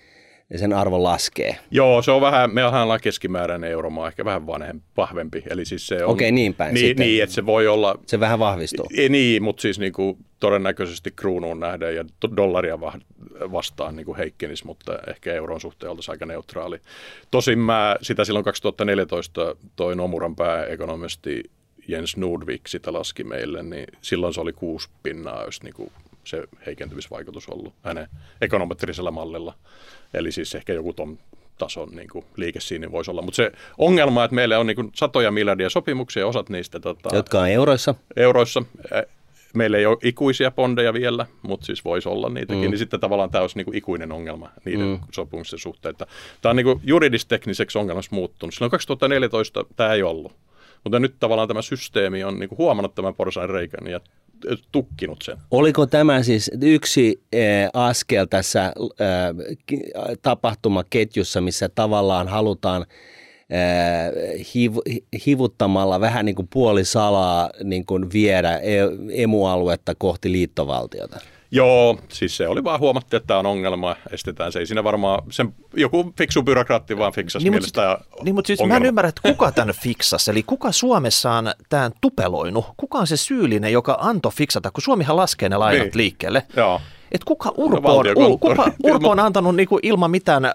sen arvo laskee. Joo, se on vähän, me ollaan keskimääräinen euromaa, ehkä vähän vanhem, vahvempi. Eli siis se on, Okei, niin päin Niin, sitten. niin, että se voi olla, Se vähän vahvistuu. ei, niin, mutta siis niinku todennäköisesti kruunuun nähden ja dollaria va- vastaan niinku heikkenis, mutta ehkä euron suhteen oltaisiin aika neutraali. Tosin mä sitä silloin 2014 toi Nomuran pääekonomisti Jens Nordvik sitä laski meille, niin silloin se oli kuusi pinnaa, jos niinku se heikentymisvaikutus ollut hänen ekonometrisellä mallilla. Eli siis ehkä joku ton tason niin kuin liike siinä voisi olla. Mutta se ongelma, että meillä on niin kuin satoja miljardia sopimuksia, osat niistä tota, Jotka on euroissa. euroissa. Meillä ei ole ikuisia bondeja vielä, mutta siis voisi olla niitäkin. Mm. Niin sitten tavallaan tämä olisi niin kuin ikuinen ongelma niiden mm. sopimusten suhteen. Että Tämä on niin kuin juridistekniseksi ongelmaksi muuttunut. Silloin 2014 tämä ei ollut. Mutta nyt tavallaan tämä systeemi on niin kuin huomannut tämän porsan reikän ja tukkinut sen. Oliko tämä siis yksi eh, askel tässä eh, tapahtumaketjussa, missä tavallaan halutaan eh, hiv, hivuttamalla vähän niin kuin puolisalaa niin kuin viedä e- emualuetta kohti liittovaltiota? Joo, siis se oli vaan huomattu, että tämä on ongelma, estetään se. Ei siinä varmaan, sen, joku fiksu byrokraatti vaan fiksasi Niin, mutta mielestä sit- Niin, mutta siis mä en ymmärrä, että kuka tämän fiksasi. Eli kuka Suomessa on tämän tupeloinut? Kuka on se syyllinen, joka antoi fiksata, kun Suomihan laskee ne lainat Niin. liikkeelle? Joo. Et kuka Urpo on, valtiokonttori. kuka Urpo on antanut niinku ilman mitään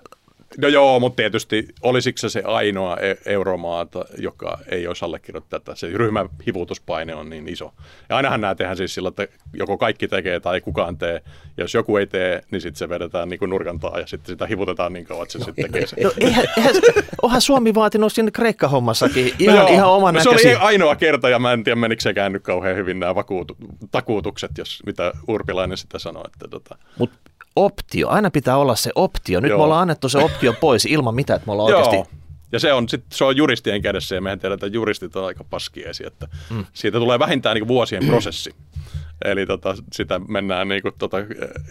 No joo, mutta tietysti olisiko se se ainoa e- euromaata, joka ei olisi allekirjoittanut tätä. Se ryhmän hivutuspaine on niin iso. Ja ainahan nämä tehdään siis sillä, että joko kaikki tekee tai ei kukaan tee. Ja jos joku ei tee, niin sitten se vedetään niin kuin nurkan taa ja sitten sitä hivutetaan niin kauan, että se sitten tekee sen. No, eihän, eihän, onhan Suomi vaatinut sinne Kreikka-hommassakin ihan, No joo, ihan oman no se oli ainoa kerta ja mä en tiedä menikö sekään nyt kauhean hyvin nämä vakuutu, takuutukset, jos mitä Urpilainen sitä sanoi. Että tota. Mutta optio, aina pitää olla se optio. Nyt Joo. me ollaan annettu se optio pois ilman mitään, että me ollaan Joo. oikeasti... Ja se on, sit, se on juristien kädessä ja mehän tiedetään, että juristit on aika paskiaisia, että mm. siitä tulee vähintään niin vuosien prosessi. Eli tota, sitä mennään niin kuin, tota,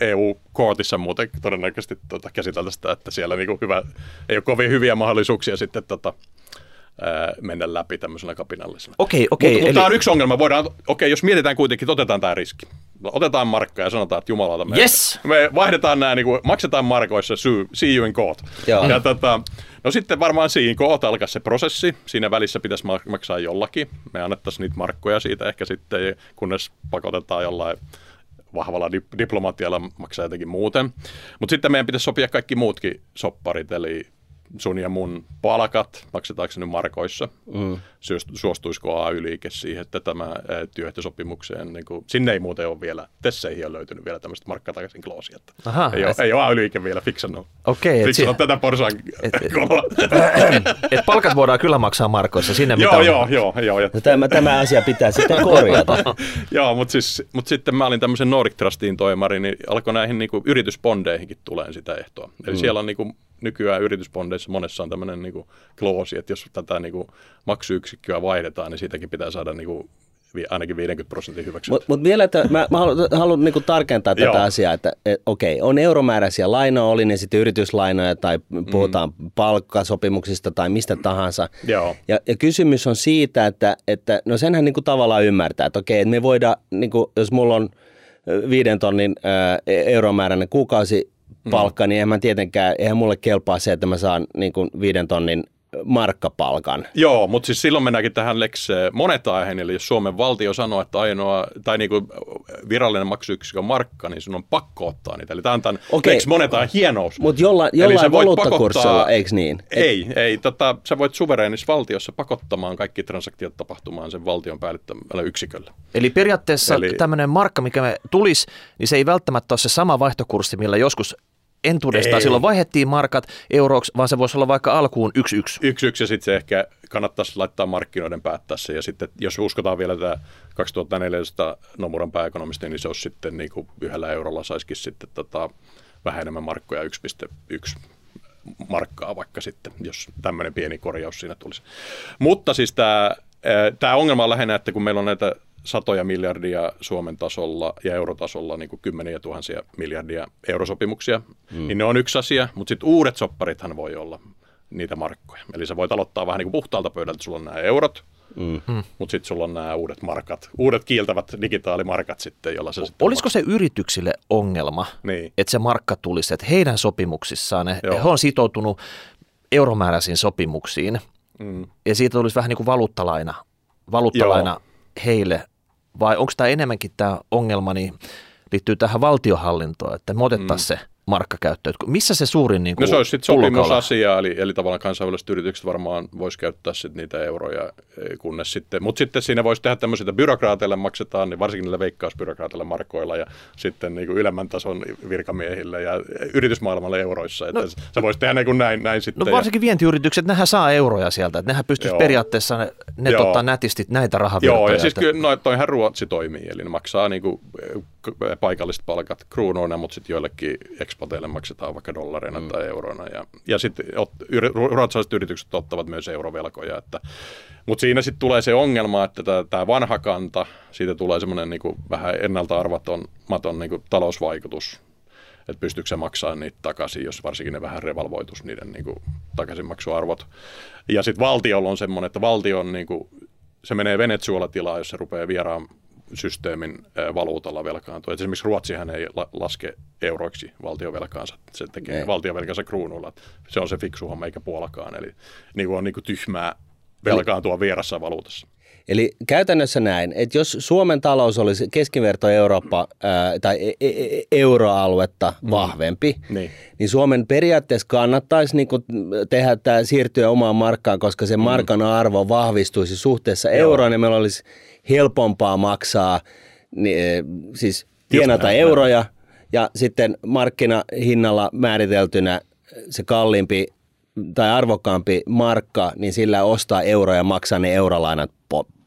EU-kootissa muuten todennäköisesti tota, käsitellä sitä, että siellä niin kuin hyvä, ei ole kovin hyviä mahdollisuuksia sitten tota, mennä läpi tämmöisenä kapinallisena. Okei, okei. Mutta eli- tämä on yksi ongelma. Voidaan, okei, jos mietitään kuitenkin, otetaan tämä riski. Otetaan markka ja sanotaan, että jumalauta, me, Yes! me vaihdetaan nämä, niin kuin, maksetaan markoissa, see you in court. Joo. Ja tota, no sitten varmaan in court alkaa se prosessi. Siinä välissä pitäisi ma- maksaa jollakin. Me annettaisiin niitä markkoja siitä ehkä sitten, kunnes pakotetaan jollain vahvalla dip- diplomatialla maksaa jotenkin muuten. Mutta sitten meidän pitäisi sopia kaikki muutkin sopparit, eli sun ja mun palkat, maksetaanko se nyt markoissa, mm. suostuisiko AY-liike siihen, että tämä ää, työehtosopimukseen, niin kuin, sinne ei muuten ole vielä, Tesseihin on löytynyt vielä tämmöistä markkatakaisin kloosia, että Aha. ei, ole, ei ole AY-liike vielä fiksannut, Okei, et fiksannut si- tätä porsaan et- kolla. Et palkat voidaan kyllä maksaa markoissa, sinne mitä joo, joo, joo, joo, ja No tämä, tämä asia pitää sitten korjata. Joo, mutta siis, mut sitten mä olin tämmöisen Nordic Trustiin toimari, niin alkoi näihin niinku yritysbondeihinkin tulee sitä ehtoa. Eli mm. siellä on niinku, nykyään yritysbondeissa monessa on tämmöinen niinku kloosi, että jos tätä niinku maksuyksikköä vaihdetaan, niin siitäkin pitää saada niinku vi- ainakin 50 prosentin hyväksyntä. Mutta mut vielä, että mä, mä haluan, haluan niinku tarkentaa tätä Joo. asiaa, että et, okei, on euromääräisiä lainoja, oli ne sitten yrityslainoja tai puhutaan mm. palkkasopimuksista tai mistä tahansa. Joo. Ja, ja kysymys on siitä, että, että no senhän niinku tavallaan ymmärtää, että okei, että me voidaan, niinku, jos mulla on viiden tonnin ää, euromääräinen kuukausi palkka, mm. niin eihän mä tietenkään, eihän mulle kelpaa se, että mä saan niinku viiden tonnin markkapalkan. Joo, mutta siis silloin mennäänkin tähän Lex monetaiheen, eli jos Suomen valtio sanoo, että ainoa, tai niin kuin virallinen maksuyksikkö on markka, niin sun on pakko ottaa niitä. Eli tämä on tämän Okei. Lex monetaiheen hienous. Mutta jolla, jollain valuuttakurssilla, pakottaa- eikö niin? Ei, ei. Tota, sä voit suvereenissa valtiossa pakottamaan kaikki transaktiot tapahtumaan sen valtion päällittämällä yksiköllä. Eli periaatteessa Eli... Eli- tämmöinen markka, mikä me tulisi, niin se ei välttämättä ole se sama vaihtokurssi, millä joskus entuudestaan Ei. silloin vaihdettiin markat euroksi, vaan se voisi olla vaikka alkuun yksi yksi. Yksi yksi ja sitten se ehkä kannattaisi laittaa markkinoiden päättää se. Ja sitten jos uskotaan vielä tämä 2400 Nomuran pääekonomisti, niin se olisi sitten niin kuin yhdellä eurolla saisikin sitten tota, vähän enemmän markkoja 1,1 markkaa vaikka sitten, jos tämmöinen pieni korjaus siinä tulisi. Mutta siis tämä, tämä ongelma on lähinnä, että kun meillä on näitä satoja miljardia Suomen tasolla ja eurotasolla niin kuin kymmeniä tuhansia miljardia eurosopimuksia, mm. niin ne on yksi asia, mutta sitten uudet sopparithan voi olla niitä markkoja. Eli sä voit aloittaa vähän niin kuin puhtaalta pöydältä, sulla on nämä eurot, mm. mutta sitten sulla on nämä uudet markat, uudet kiiltävät digitaalimarkat sitten, jolla se sitten Olisiko se yrityksille ongelma, Niin. että se markka tulisi, että heidän sopimuksissaan, ne, Joo. he on sitoutunut euromääräisiin sopimuksiin, Mm. ja siitä tulisi vähän niin kuin valuuttalaina, valuuttalaina heille, vai onko tämä enemmänkin tämä ongelma, niin liittyy tähän valtiohallintoon, että me otettaisiin mm. se markka käyttöön. Et Missä se suurin niin No se olisi sitten sopimusasia, eli, eli tavallaan kansainväliset yritykset varmaan voisi käyttää sit niitä euroja, eh, kunnes sitten, mutta sitten siinä voisi tehdä tämmöisiä, että byrokraateille maksetaan, niin varsinkin niille veikkausbyrokraateille markoilla ja sitten niin kuin ylemmän tason virkamiehille ja yritysmaailmalle euroissa, että no, sä voisit tehdä niin kuin näin, näin sitten. No varsinkin vientiyritykset, nehän saa euroja sieltä, että nehän pystyisi Joo. periaatteessa ne, ne tota nätisti näitä rahavirtoja. Joo, ja siis että- kyllä no, toihan Ruotsi toimii, eli ne maksaa niin kuin, paikalliset palkat kruunoina, mutta sitten joillekin ekspateille maksetaan vaikka dollareina mm. tai euroina. Ja, ja sitten ru- ruotsalaiset yritykset ottavat myös eurovelkoja. Että, mutta siinä sitten tulee se ongelma, että tämä vanha kanta, siitä tulee semmoinen niin vähän ennalta arvaton maton niin kuin talousvaikutus, että pystyykö se maksaa niitä takaisin, jos varsinkin ne vähän revalvoitus niiden niin kuin, takaisinmaksuarvot. Ja sitten valtiolla on semmoinen, että valtio on niin kuin, se menee Venezuela-tilaan, jos se rupeaa vieraan systeemin valuutalla velkaantua. Et esimerkiksi Ruotsihan ei la- laske euroiksi valtiovelkaansa, se tekee Ei. valtiovelkansa kruunulla. Se on se fiksu homma, eikä puolakaan. Eli niin on niin kuin tyhmää velkaantua vierassa valuutassa. Eli käytännössä näin, että jos Suomen talous olisi keskiverto Eurooppa ää, tai e- e- e- euroaluetta vahvempi, Niin. niin Suomen periaatteessa kannattaisi niin kuin tehdä tämä siirtyä omaan markkaan, koska se markan arvo vahvistuisi suhteessa euroon ja meillä olisi helpompaa maksaa, niin, eh, siis tienata euroja ja sitten markkinahinnalla määriteltynä se kalliimpi tai arvokkaampi markka, niin sillä ostaa euroja ja maksaa ne eurolainat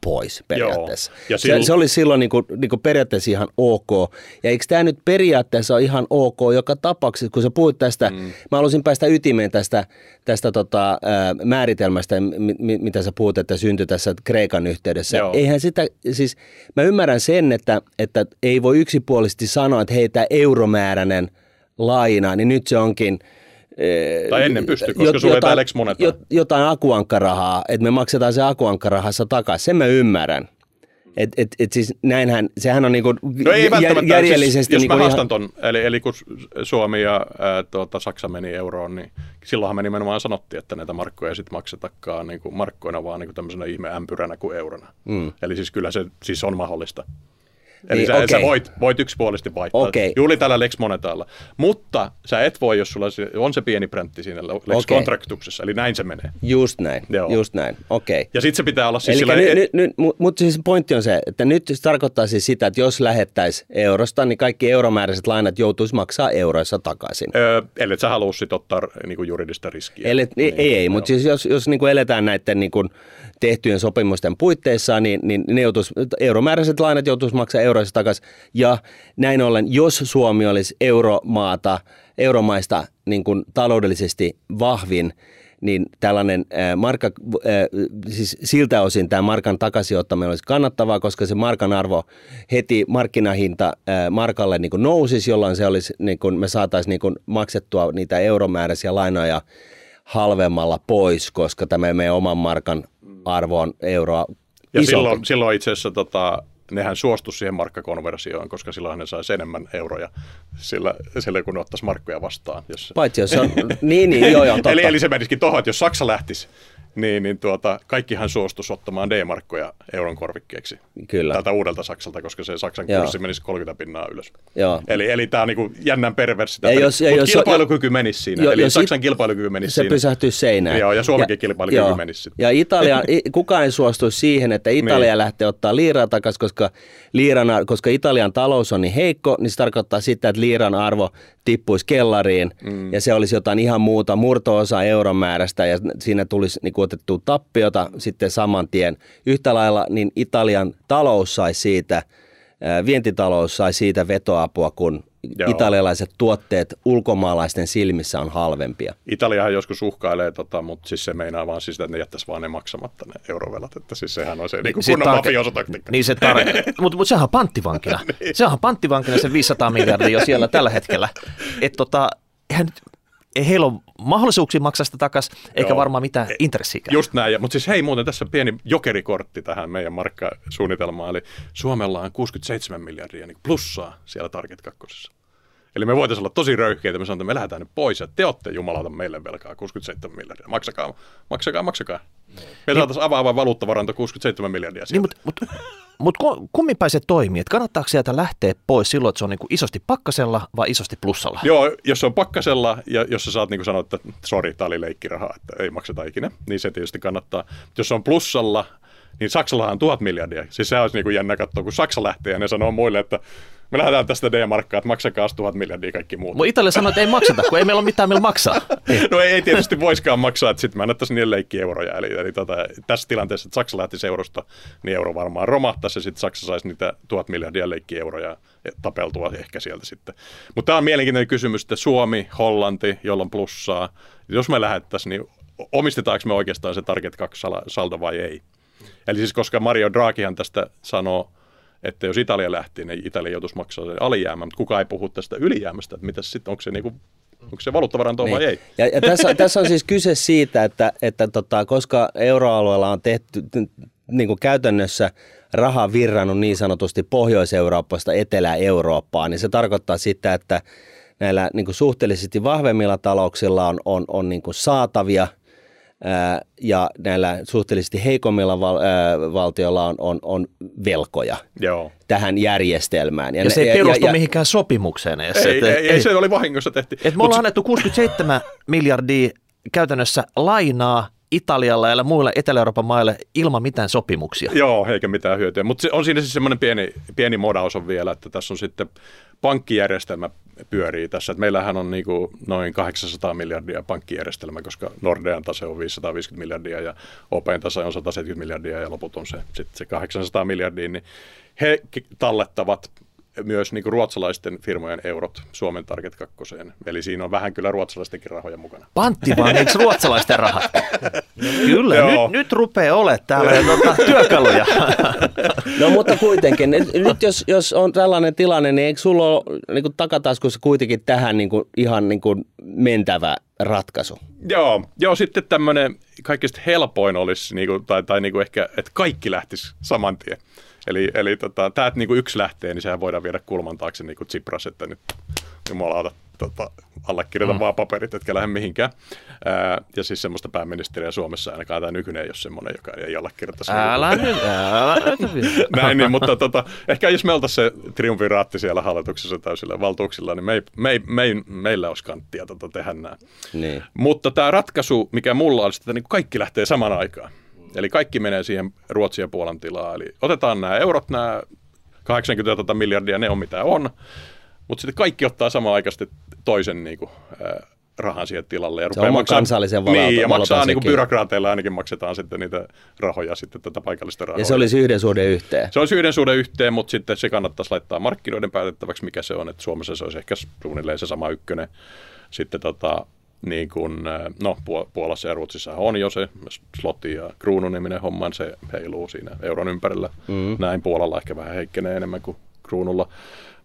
pois periaatteessa. Ja se, silloin- se olisi silloin niin kuin, niin kuin periaatteessa ihan ok. Ja eikö tämä nyt periaatteessa ole ihan ok joka tapauksessa, kun sä puhuit tästä, mm. mä haluaisin päästä ytimeen tästä, tästä tota, ää, määritelmästä, mi- mi- mitä sä puhut, että syntyi tässä Kreikan yhteydessä. Joo. Eihän sitä, siis mä ymmärrän sen, että, että ei voi yksipuolisesti sanoa, että hei tämä euromääräinen laina, niin nyt se onkin Tai ennen pysty, koska sulla ei tää Lex Moneta. jot- jotain akuankkarahaa, että me maksetaan se akuankkarahassa takaisin. Sen mä ymmärrän. Et, et, et siis näinhän, sehän on niinku No ei välttämättä, järjellisesti siis, jos niinku mä haastan ton, eli, eli kun Suomi ja ää, tuota, Saksa meni euroon, niin silloinhan me nimenomaan sanottiin, että näitä markkoja ei sitten maksetakaan niin kuin markkoina, vaan niin kuin tämmöisenä ihme ämpyränä kuin eurona. Mm. Eli siis kyllä se siis on mahdollista. Eli Niin, sä, okei. sä voit, voit yksipuolisesti vaihtaa. Okei. Juuri tällä Lex Monetalla. Mutta sä et voi, jos sulla on se pieni präntti siinä Lex Okei. Contractuksessa. Eli näin se menee. Just näin, Joo. just näin, okei. Ja sitten se pitää olla siis sillä... mutta siis pointti on se, että nyt se tarkoittaa siis sitä, että jos lähettäisiin eurosta, niin kaikki euromääräiset lainat joutuisi maksaa euroissa takaisin. Öö, ellei sä halua sit ottaa niin kuin juridista riskiä. Eli, niin, ei, ei, mutta siis jos, jos niin kuin eletään näiden niin kuin tehtyjen sopimusten puitteissa, niin, niin ne joutuisi, euromääräiset lainat joutuisi maksaa euroissa takaisin. Ja näin ollen, jos Suomi olisi euromaata, euromaista niin kuin taloudellisesti vahvin, niin tällainen ää, markka, siis siltä osin tämä markan takaisinottaminen olisi kannattavaa, koska se markan arvo heti markkinahinta markalle niin kuin nousisi, jolloin se olisi, niin kuin me saataisiin niin kuin maksettua niitä euromääräisiä lainoja halvemmalla pois, koska tämä meidän oman markan arvo on euroa Ja isompi. silloin, silloin itse asiassa tota, nehän suostu siihen markkakonversioon, koska silloin ne saisi enemmän euroja sillä, sillä kun ottaisi markkoja vastaan. Jos... Paitsi jos on, niin, niin, joo, joo, totta. eli, eli se menisikin tuohon, että jos Saksa lähtisi, niin, niin tuota, kaikkihan suostuisi ottamaan D-markkoja euron korvikkeeksi. Kyllä. Tältä uudelta Saksalta, koska se Saksan Joo. kurssi menisi 30 pinnaa ylös. Joo. Eli, eli tämä on niinku jännän perversi. Ja jos- ja Mutta jos- kilpailukyky menisi siinä. jo- eli jos Saksan it- kilpailukyky menisi se siinä. pysähtyy seinään. Joo, ja Suomenkin kilpailukyky joo. menisi sitten. Ja Italia, kukaan ei suostuisi siihen, että Italia Niin. lähtee ottaa liiraa takaisin, koska, liiran, ar- koska Italian talous on niin heikko, niin se tarkoittaa sitä, että liiran arvo tippuisi kellariin mm. ja se olisi jotain ihan muuta, murto-osa euron määrästä ja siinä tulisi niin otettua tappiota sitten saman tien. Yhtä lailla niin Italian talous sai siitä, vientitalous sai siitä vetoapua, kun Joo. italialaiset tuotteet ulkomaalaisten silmissä on halvempia. Italiahan joskus uhkailee, tota, mutta siis se meinaa vaan siis, että ne jättäisi vaan ne maksamatta ne eurovelat. Että siis sehän on se niin Sit kunnon tarke- mafiosotaktiikka. Niin se tar- Mutta mut sehän on panttivankina. Sehän on panttivankina se 500 miljardia jo siellä tällä hetkellä. Että tota, eihän nyt, ei heillä ole mahdollisuuksia maksaa sitä takaisin, eikä Joo. varmaan mitään intressiäkään. Just näin. Mutta siis hei muuten tässä pieni jokerikortti tähän meidän markkasuunnitelmaan. Eli Suomella on 67 miljardia niin plussaa siellä Target 2. Eli me voitaisiin olla tosi röyhkeitä. Me sanotaan, että me lähdetään nyt pois ja te olette jumalauta meille velkaa 67 miljardia. Maksakaa, maksakaa, maksakaa. Me saataisiin avaava valuuttavaranto 67 miljardia Niin, sieltä. mutta mut, mut kummin päin se toimii? Et kannattaako sieltä lähteä pois silloin, että se on niinku isosti pakkasella vai isosti plussalla? Joo, jos se on pakkasella ja jos sä saat niin kuin sanoa, että sori, tämä oli leikkiraha, että ei makseta ikinä, niin se tietysti kannattaa. Jos se on plussalla, niin Saksallahan on tuhat miljardia. Siis se olisi niin kuin jännä katsoa, kun Saksa lähtee ja ne sanoo muille, että me lähdetään tästä D-markkaa, että maksakaa tuhat miljardia kaikki muut. Mutta Italia sanoo, että ei makseta, kun ei meillä ole mitään, millä maksaa. No ei, ei tietysti voiskaan maksaa, että sitten mä annettaisiin niille leikki euroja. Eli, eli tota, tässä tilanteessa, että Saksa lähtisi eurosta, niin euro varmaan romahtaisi ja sitten Saksa saisi niitä tuhat miljardia leikki euroja tapeltua ehkä sieltä sitten. Mutta tämä on mielenkiintoinen kysymys, että Suomi, Hollanti, jolla on plussaa. Jos me lähettäisiin, niin omistetaanko me oikeastaan se Target 2 sala- saldo vai ei? Eli siis koska Mario Draghihan tästä sanoo, että jos Italia lähti, niin Italia joutuisi maksaa sen alijäämän, mutta kukaan ei puhu tästä ylijäämästä, että mitäs sitten, onko se, niinku, onko se valuuttavaranto vai ei? Ja, ja tässä, tässä on siis kyse siitä, että, että tota, koska euroalueella on tehty niin kuin käytännössä raha virrannut niin sanotusti Pohjois-Euroopasta Etelä-Eurooppaan, niin se tarkoittaa sitä, että näillä niin kuin suhteellisesti vahvemmilla talouksilla on, on, on niin kuin saatavia ja näillä suhteellisesti heikommilla val, ää, valtioilla on, on, on velkoja Joo. tähän järjestelmään. Ja se ei perustu mihinkään sopimukseen edes. Ei, Et- ei, ei, ei, se oli vahingossa tehty. Et me ollaan annettu 67 miljardia käytännössä lainaa Italialle ja muille Etelä-Euroopan maille ilman mitään sopimuksia. Joo, eikä mitään hyötyä. Mutta on siinä siis semmoinen pieni, pieni modaus on vielä, että tässä on sitten pankkijärjestelmä pyörii tässä. Et meillähän on niinku noin 800 miljardia pankkijärjestelmä, koska Nordean tase on 550 miljardia ja Open tase on 170 miljardia ja loput on se, sit se 800 miljardia, niin he tallettavat myös niinku ruotsalaisten firmojen eurot Suomen Target 2. Eli siinä on vähän kyllä ruotsalaistenkin rahoja mukana. Panttivangiksi ruotsalaisten rahat. Kyllä, Joo. nyt, nyt rupeaa olemaan täällä tuota, työkaluja. No mutta kuitenkin, nyt jos, jos on tällainen tilanne, niin eikö sulla ole niin kuin takataskussa kuitenkin tähän niin kuin, ihan niin kuin mentävä ratkaisu? Joo, joo sitten tämmöinen kaikista helpoin olisi, niinku, tai, tai niinku ehkä, että kaikki lähtisi saman tien. Eli, eli tota, tämä, että niinku yksi lähtee, niin sehän voidaan viedä kulman taakse niin kuin Tsipras, että nyt jumalauta tota, allekirjoita mm. vaan paperit, etkä lähde mihinkään. Ää, ja siis semmoista pääministeriä Suomessa ainakaan tämä nykyinen ei ole semmoinen, joka ei allekirjoittaisi. Älä nyt, älä. Näin, niin, mutta tota, ehkä jos me oltaisiin se triumviraatti siellä hallituksessa täysillä valtuuksilla, niin me ei, me ei, me ei, meillä olisi kanttia tota, tehdä nämä. Niin. Mutta tämä ratkaisu, mikä mulla olisi, että niin kaikki lähtee saman aikaan. Eli kaikki menee siihen Ruotsin ja Puolan tilaan. Eli otetaan nämä eurot, nämä 80 tota miljardia, ne on mitä on. Mutta sitten kaikki ottaa samaan aikaan toisen niin kuin, äh, rahan siihen tilalle. Ja Se oman kansallisen valuutan- Niin, ja maksaa niin kuin byrokraateilla ainakin maksetaan sitten niitä rahoja, sitten tätä paikallista rahoja. Ja se olisi yhden suhde yhteen. Se olisi yhden suhde yhteen, mutta sitten se kannattaisi laittaa markkinoiden päätettäväksi, mikä se on. Että Suomessa se olisi ehkä suunnilleen se sama ykkönen. Sitten tota, niin kuin, no Puolassa ja Ruotsissa on jo se slotti ja kruununiminen homma, se heiluu siinä euron ympärillä. Mm. Näin Puolalla ehkä vähän heikkenee enemmän kuin kruunulla.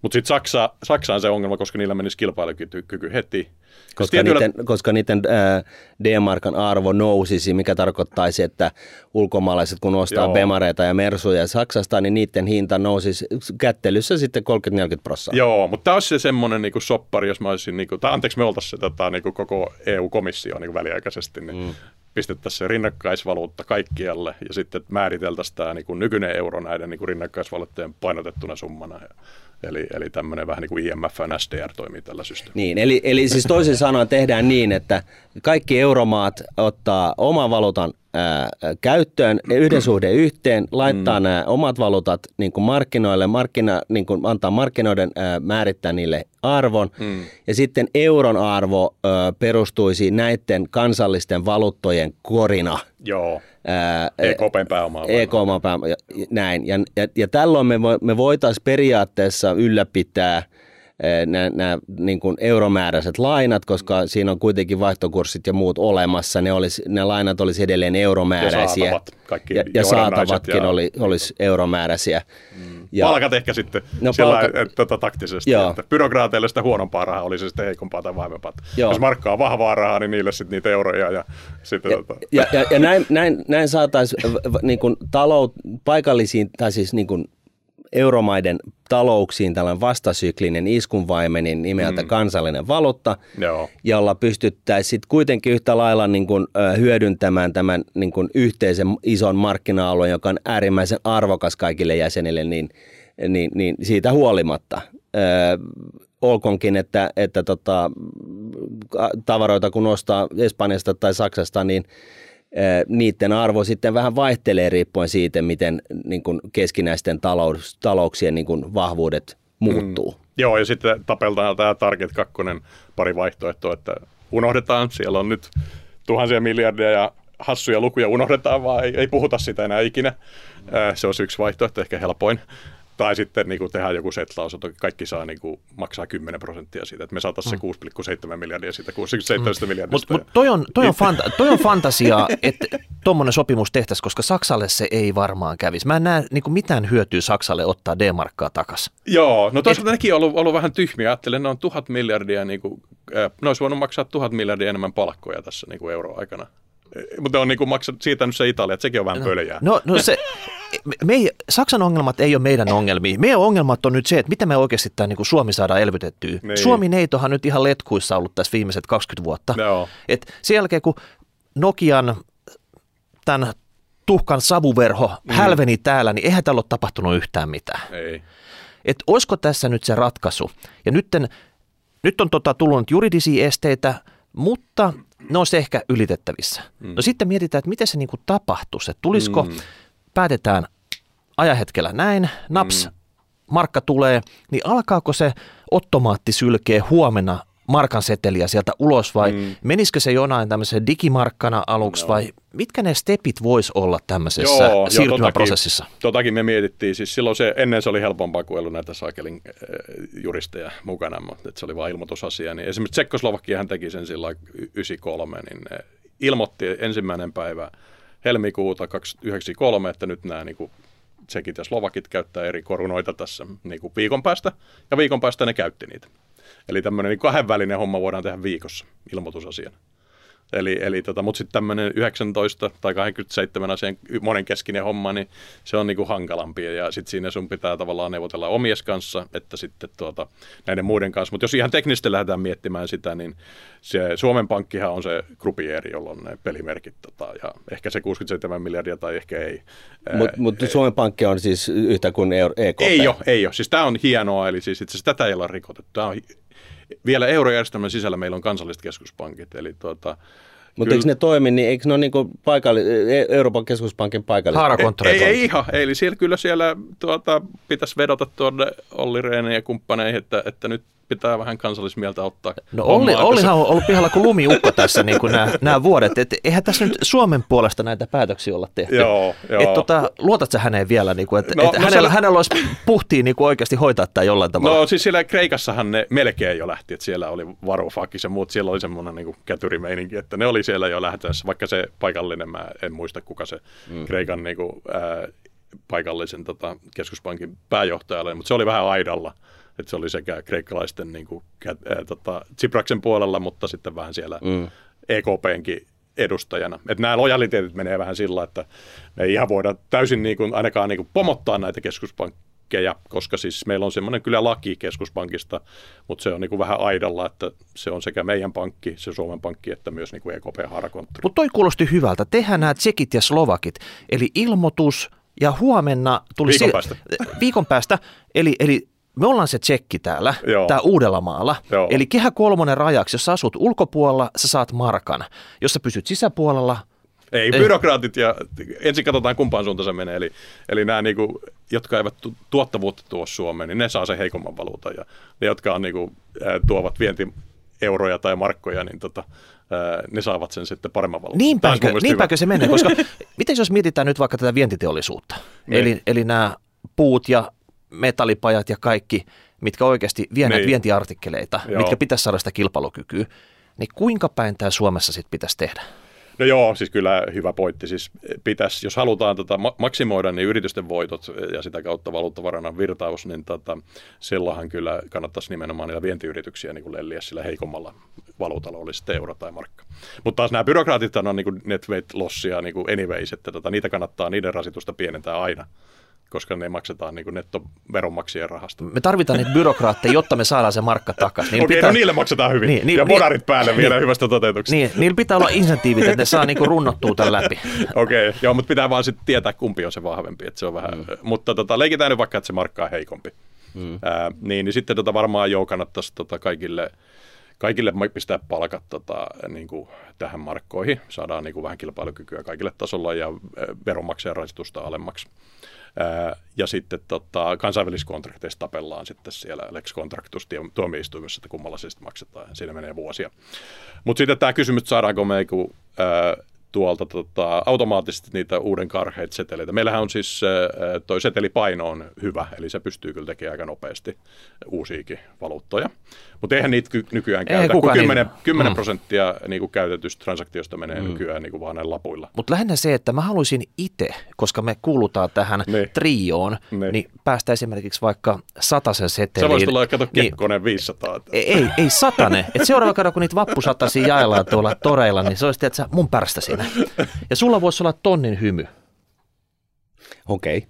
Mutta sitten Saksa, Saksa on se ongelma, koska niillä menisi kilpailukyky heti. Koska tietyllä... niiden, koska niiden äh, D-markan arvo nousisi, mikä tarkoittaisi, että ulkomaalaiset kun ostaa Joo. Bemareita ja Mersuja Saksasta, niin niiden hinta nousisi kättelyssä sitten 30-40 prosenttia. Joo, mutta tämä olisi se semmoinen niin soppari, jos mä olisin, niin kuin, tai anteeksi me oltaisiin se tota, niin koko EU-komissio niin väliaikaisesti, niin mm pistettäisiin se rinnakkaisvaluutta kaikkialle ja sitten määriteltäisiin tämä niin kuin nykyinen euro näiden niin kuin rinnakkaisvaluutteen painotettuna summana. Eli, eli tämmöinen vähän niin kuin IMF ja SDR toimii tällä systeemillä. Niin, eli, eli siis toisin sanoen tehdään niin, että kaikki euromaat ottaa oman valuutan ää, käyttöön, yhden suhde yhteen, laittaa mm. nämä omat valuutat niin kuin markkinoille, markkina, niin kuin antaa markkinoiden ää, määrittää niille arvon, mm. ja sitten euron arvo ää, perustuisi näiden kansallisten valuuttojen korina. Joo. EKPn pääomaa. EKPn pääomaa, näin. Ja, ja, ja tällöin me, me voitaisiin periaatteessa ylläpitää – nämä niin kuin euromääräiset lainat, koska siinä on kuitenkin vaihtokurssit ja muut olemassa. Ne, olisi, ne lainat olisi edelleen euromääräisiä. Ja saatavat, kaikki ja, ja saatavatkin ja... Oli, olisi euromääräisiä. Mm. Ja, Palkat ehkä sitten no, sillä palka... että, tota, taktisesti, Joo. että byrokraateille sitä huonompaa rahaa olisi se sitten heikompaa tai vahvempaa. Joo. Jos markkaa on vahvaa rahaa, niin niille sitten niitä euroja. Ja, sitten, ja, tota... ja, ja, ja näin, näin, näin saataisiin niin talou, paikallisiin, tai siis niin kuin euromaiden talouksiin tällainen vastasyklinen iskunvaimenin nimeltä mm. kansallinen valuutta, Joo. jolla pystyttäisiin kuitenkin yhtä lailla niin kuin, hyödyntämään tämän niin kuin yhteisen ison markkina-alueen, joka on äärimmäisen arvokas kaikille jäsenille, niin, niin, niin siitä huolimatta. Ö, olkonkin, että, että tota, tavaroita kun ostaa Espanjasta tai Saksasta, niin – niiden arvo sitten vähän vaihtelee riippuen siitä, miten niin kuin keskinäisten talous, talouksien niin kuin vahvuudet muuttuu. Mm. Joo, ja sitten tapeltaan tämä Target 2 pari vaihtoehtoa, että unohdetaan, siellä on nyt tuhansia miljardia ja hassuja lukuja unohdetaan, vaan ei, ei puhuta sitä enää ikinä. Se on yksi vaihtoehto, ehkä helpoin. Tai sitten niin kuin tehdään joku setlaus, että kaikki saa niin kuin, maksaa 10 prosenttia siitä, että me saataisiin mm. se 6,7 miljardia siitä 67 mm. miljardista. Mutta mut toi, on, toi, on fanta- toi on fantasia, että tuommoinen sopimus tehtäisiin, koska Saksalle se ei varmaan kävisi. Mä en näe niin kuin mitään hyötyä Saksalle ottaa D-markkaa takaisin. Joo, no toisaalta Et... nekin on ollut, ollut vähän tyhmiä. Ajattelen, ne on tuhat miljardia, niin kuin, ne olisi voinut maksaa tuhat miljardia enemmän palkkoja tässä niin kuin euroaikana. Mutta on niin maksat, siitä nyt se Italia, että sekin on vähän no, pöljää. No, no se, me ei, Saksan ongelmat ei ole meidän ongelmia. Meidän ongelmat on nyt se, että miten me oikeasti tämä niin Suomi saadaan elvytettyä. Niin. Suomi neitohan nyt ihan letkuissa ollut tässä viimeiset 20 vuotta. No. Et sen jälkeen, kun Nokian tämän tuhkan savuverho mm. hälveni täällä, niin eihän täällä ole tapahtunut yhtään mitään. Ei. Et olisiko tässä nyt se ratkaisu? Ja nytten, nyt on tota, tullut juridisia esteitä, mutta ne se ehkä ylitettävissä. Mm. No sitten mietitään, että miten se niin kuin tapahtuisi. Että tulisiko, mm. päätetään ajahetkellä näin, naps, mm. markka tulee, niin alkaako se ottomaatti sylkee huomenna markan seteliä sieltä ulos vai mm. menisikö se jonain tämmöisen digimarkkana aluksi no. vai mitkä ne stepit vois olla tämmöisessä Joo, siirtymäprosessissa? Jo, totakin, totakin me mietittiin, siis silloin se, ennen se oli helpompaa kuin ollut näitä saakelin äh, juristeja mukana, mutta se oli vain ilmoitusasia. Niin esimerkiksi Tsekkoslovakiahan teki sen silloin 93, niin ne ilmoitti ensimmäinen päivä helmikuuta 1993, että nyt nämä niin kuin, tsekit ja slovakit käyttää eri korunoita tässä niin kuin viikon päästä, ja viikon päästä ne käytti niitä. Eli tämmöinen niin kahdenvälinen homma voidaan tehdä viikossa ilmoitusasiana. Eli, eli tota, mutta sitten tämmöinen 19 tai 27 asian monenkeskinen homma, niin se on niinku hankalampi. Ja sitten siinä sun pitää tavallaan neuvotella omies kanssa, että sitten tuota, näiden muiden kanssa. Mutta jos ihan teknisesti lähdetään miettimään sitä, niin se Suomen Pankkihan on se grupieri, jolla on ne pelimerkit. Tota, ja ehkä se 67 miljardia tai ehkä ei. Mutta mut Suomen Pankki on siis yhtä kuin EKP? Ei ole, ei ole. Siis tämä on hienoa, eli siis itse tätä ei ole rikotettu. Tämä on vielä eurojärjestelmän sisällä meillä on kansalliset keskuspankit, eli tuota, Mutta eikö ne toimi, niin eikö ne ole niin paikalli, e- Euroopan keskuspankin paikalliset? Haarakonttoreita. Ei, ei ihan, eli siellä kyllä siellä tuota, pitäisi vedota tuonne Olli Rehnin ja kumppaneihin, että, että nyt pitää vähän kansallismieltä ottaa. No Olli, Ollihan on ollut pihalla kuin lumiukko tässä niin kuin nämä, nämä vuodet. Et eihän tässä nyt Suomen puolesta näitä päätöksiä olla tehty. Joo, joo. Et tota, luotat sä häneen vielä, niin kuin, että No, et no hänellä, se- hänellä olisi puhtiin niin kuin oikeasti hoitaa tämä jollain tavalla. No siis siellä Kreikassahan ne melkein jo lähti, että siellä oli Varoufakis ja muut, siellä oli semmoinen niin kätyrimeininki, että ne oli siellä jo lähteessä, vaikka se paikallinen, mä en muista kuka se mm. Kreikan niin kuin, ää, paikallisen tota, keskuspankin pääjohtaja oli, mutta se oli vähän aidalla, että se oli sekä kreikkalaisten niin kuin, ää, tota, Tsipraksen puolella, mutta sitten vähän siellä mm. EKPnkin edustajana. Että nämä lojaliteetit menee vähän sillä, että me ei ihan voida täysin niin kuin, ainakaan niin kuin pomottaa näitä keskuspankkeja, koska siis meillä on semmoinen kyllä laki keskuspankista, mutta se on niin kuin vähän aidalla, että se on sekä meidän pankki, se Suomen pankki, että myös niin kuin EKP harakonttori. Mutta toi kuulosti hyvältä. Tehdään nämä tsekit ja slovakit. Eli ilmoitus ja huomenna tuli... Viikon si- päästä. Viikon päästä. Eli, eli me ollaan se tsekki täällä, Joo. tää Uudellamaalla. Joo. Eli kehä kolmonen rajaksi, jos sä asut ulkopuolella, sä saat markan. Jos sä pysyt sisäpuolella, Ei, Ei. byrokraatit ja ensin katsotaan kumpaan suuntaan se menee. Eli, eli nämä, niin kuin, jotka eivät tu- tuottavuutta tuo Suomeen, niin ne saa sen heikomman valuutan. Ja ne, jotka on, niin kuin, tuovat vientieuroja tai markkoja, niin tota, ne saavat sen sitten paremman valuutan. Niinpäkö, niinpäkö se menee, koska miten jos mietitään nyt vaikka tätä vientiteollisuutta, Niin. eli, eli nämä puut ja metallipajat ja kaikki, mitkä oikeasti vie Niin. vientiartikkeleita, Joo. mitkä pitäisi saada sitä kilpailukykyä, niin kuinka päin tämä Suomessa sitten pitäisi tehdä? No joo, siis kyllä hyvä pointti. Siis pitäisi, jos halutaan tota ma- maksimoida niin yritysten voitot ja sitä kautta valuuttavarannan virtaus, niin tota, silloinhan kyllä kannattaisi nimenomaan niillä vientiyrityksiä niin lelliä sillä heikommalla valuutalla, oli sitten euro tai markka. Mutta taas nämä byrokraatit on niin net weight lossia niin anyways, että tota, niitä kannattaa, niiden rasitusta pienentää aina, koska ne maksetaan niin kuin nettoveronmaksajien rahasta. Me tarvitaan niitä byrokraatteja, jotta me saadaan se markka takaisin. Okei, okay, no niille maksetaan hyvin. Niin, Niin, niin, ja niin- bonarit päälle niin- vielä hyvästä toteutuksesta. Niin, niillä pitää olla insentiivit, että ne saa niinku runnottua tämän läpi. Okei, okay, joo, mutta pitää vaan sitten tietää, kumpi on se vahvempi. Että se on vähän, mm. Mutta tota, leikitään nyt vaikka, että se markka on heikompi. Mm. Ää, niin, niin sitten tota, varmaan joo kannattaisi tota, kaikille, kaikille pistää palkat tota, niin kuin tähän markkoihin. Saadaan niin kuin vähän kilpailukykyä kaikille tasolla ja veronmaksajan rasitusta alemmaksi. Ja sitten tota, kansainvälisissä kontrakteissa tapellaan sitten siellä Lex Contractus tuomioistuimessa, että kummalla se sitten maksetaan. Siinä menee vuosia. Mutta sitten tämä kysymys, että saadaanko me joku, tuolta tota, automaattisesti niitä uuden karheita seteleitä. Meillähän on siis toi setelipaino on hyvä, eli se pystyy kyllä tekemään aika nopeasti uusiakin valuuttoja. Mutta eihän niitä ky- nykyään Eihän käytä, kun kukaan 10, niitä- 10 Mm. prosenttia niin kuin käytetystä transaktiosta menee mm. nykyään niin kuin vaan näillä lapuilla. Mutta lähinnä se, että mä haluaisin itse, koska me kuulutaan tähän Niin. trioon, Niin. niin päästä esimerkiksi vaikka satasen Sä seteliin. voisit tulla kato niin, Kekkonen 500. että- ei, ei, ei satane. Et seuraava kerran, kun niitä vappusatasia jaellaan tuolla toreilla, niin se olisi että mun pärstä siinä. Ja sulla voisi olla tonnin hymy. Okei.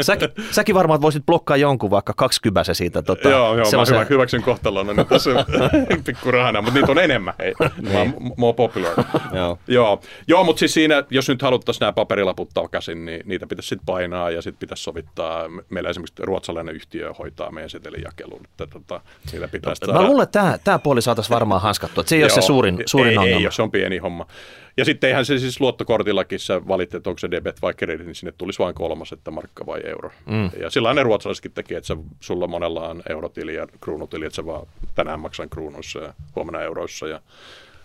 Säkin, säkin varmaan voisit blokkaa jonkun vaikka kaksikypäsen siitä. Tota, joo, joo, mä semmoisen- hyvä, hyväksyn kohtalon, niin tässä pikku rahana, mutta niitä on enemmän. Hei. Mä oon more popular. Joo. Joo, joo mutta siis siinä, jos nyt haluttaisiin nämä paperilaput takaisin, niin niitä pitäisi sitten painaa ja sitten pitäisi sovittaa. Me- Meillä esimerkiksi ruotsalainen yhtiö hoitaa meidän setelijakelun, että tota, niillä pitäisi Mä luulen, että tämä, tämä puoli saataisiin varmaan hanskattua. Se ei ole se suurin, suurin ei, ongelma. Ei, ole, se on pieni homma. Ja sitten eihän se siis luottokortillakin sä valitset, että onko se debet vai credit, niin sinne tulisi vain kolmas, että markka vai euro. Mm. Ja sillä ne ruotsalaisetkin tekee, että sä, sulla monella on eurotili ja kruunutili, että sä vaan tänään maksan kruunuissa ja huomenna euroissa. Ja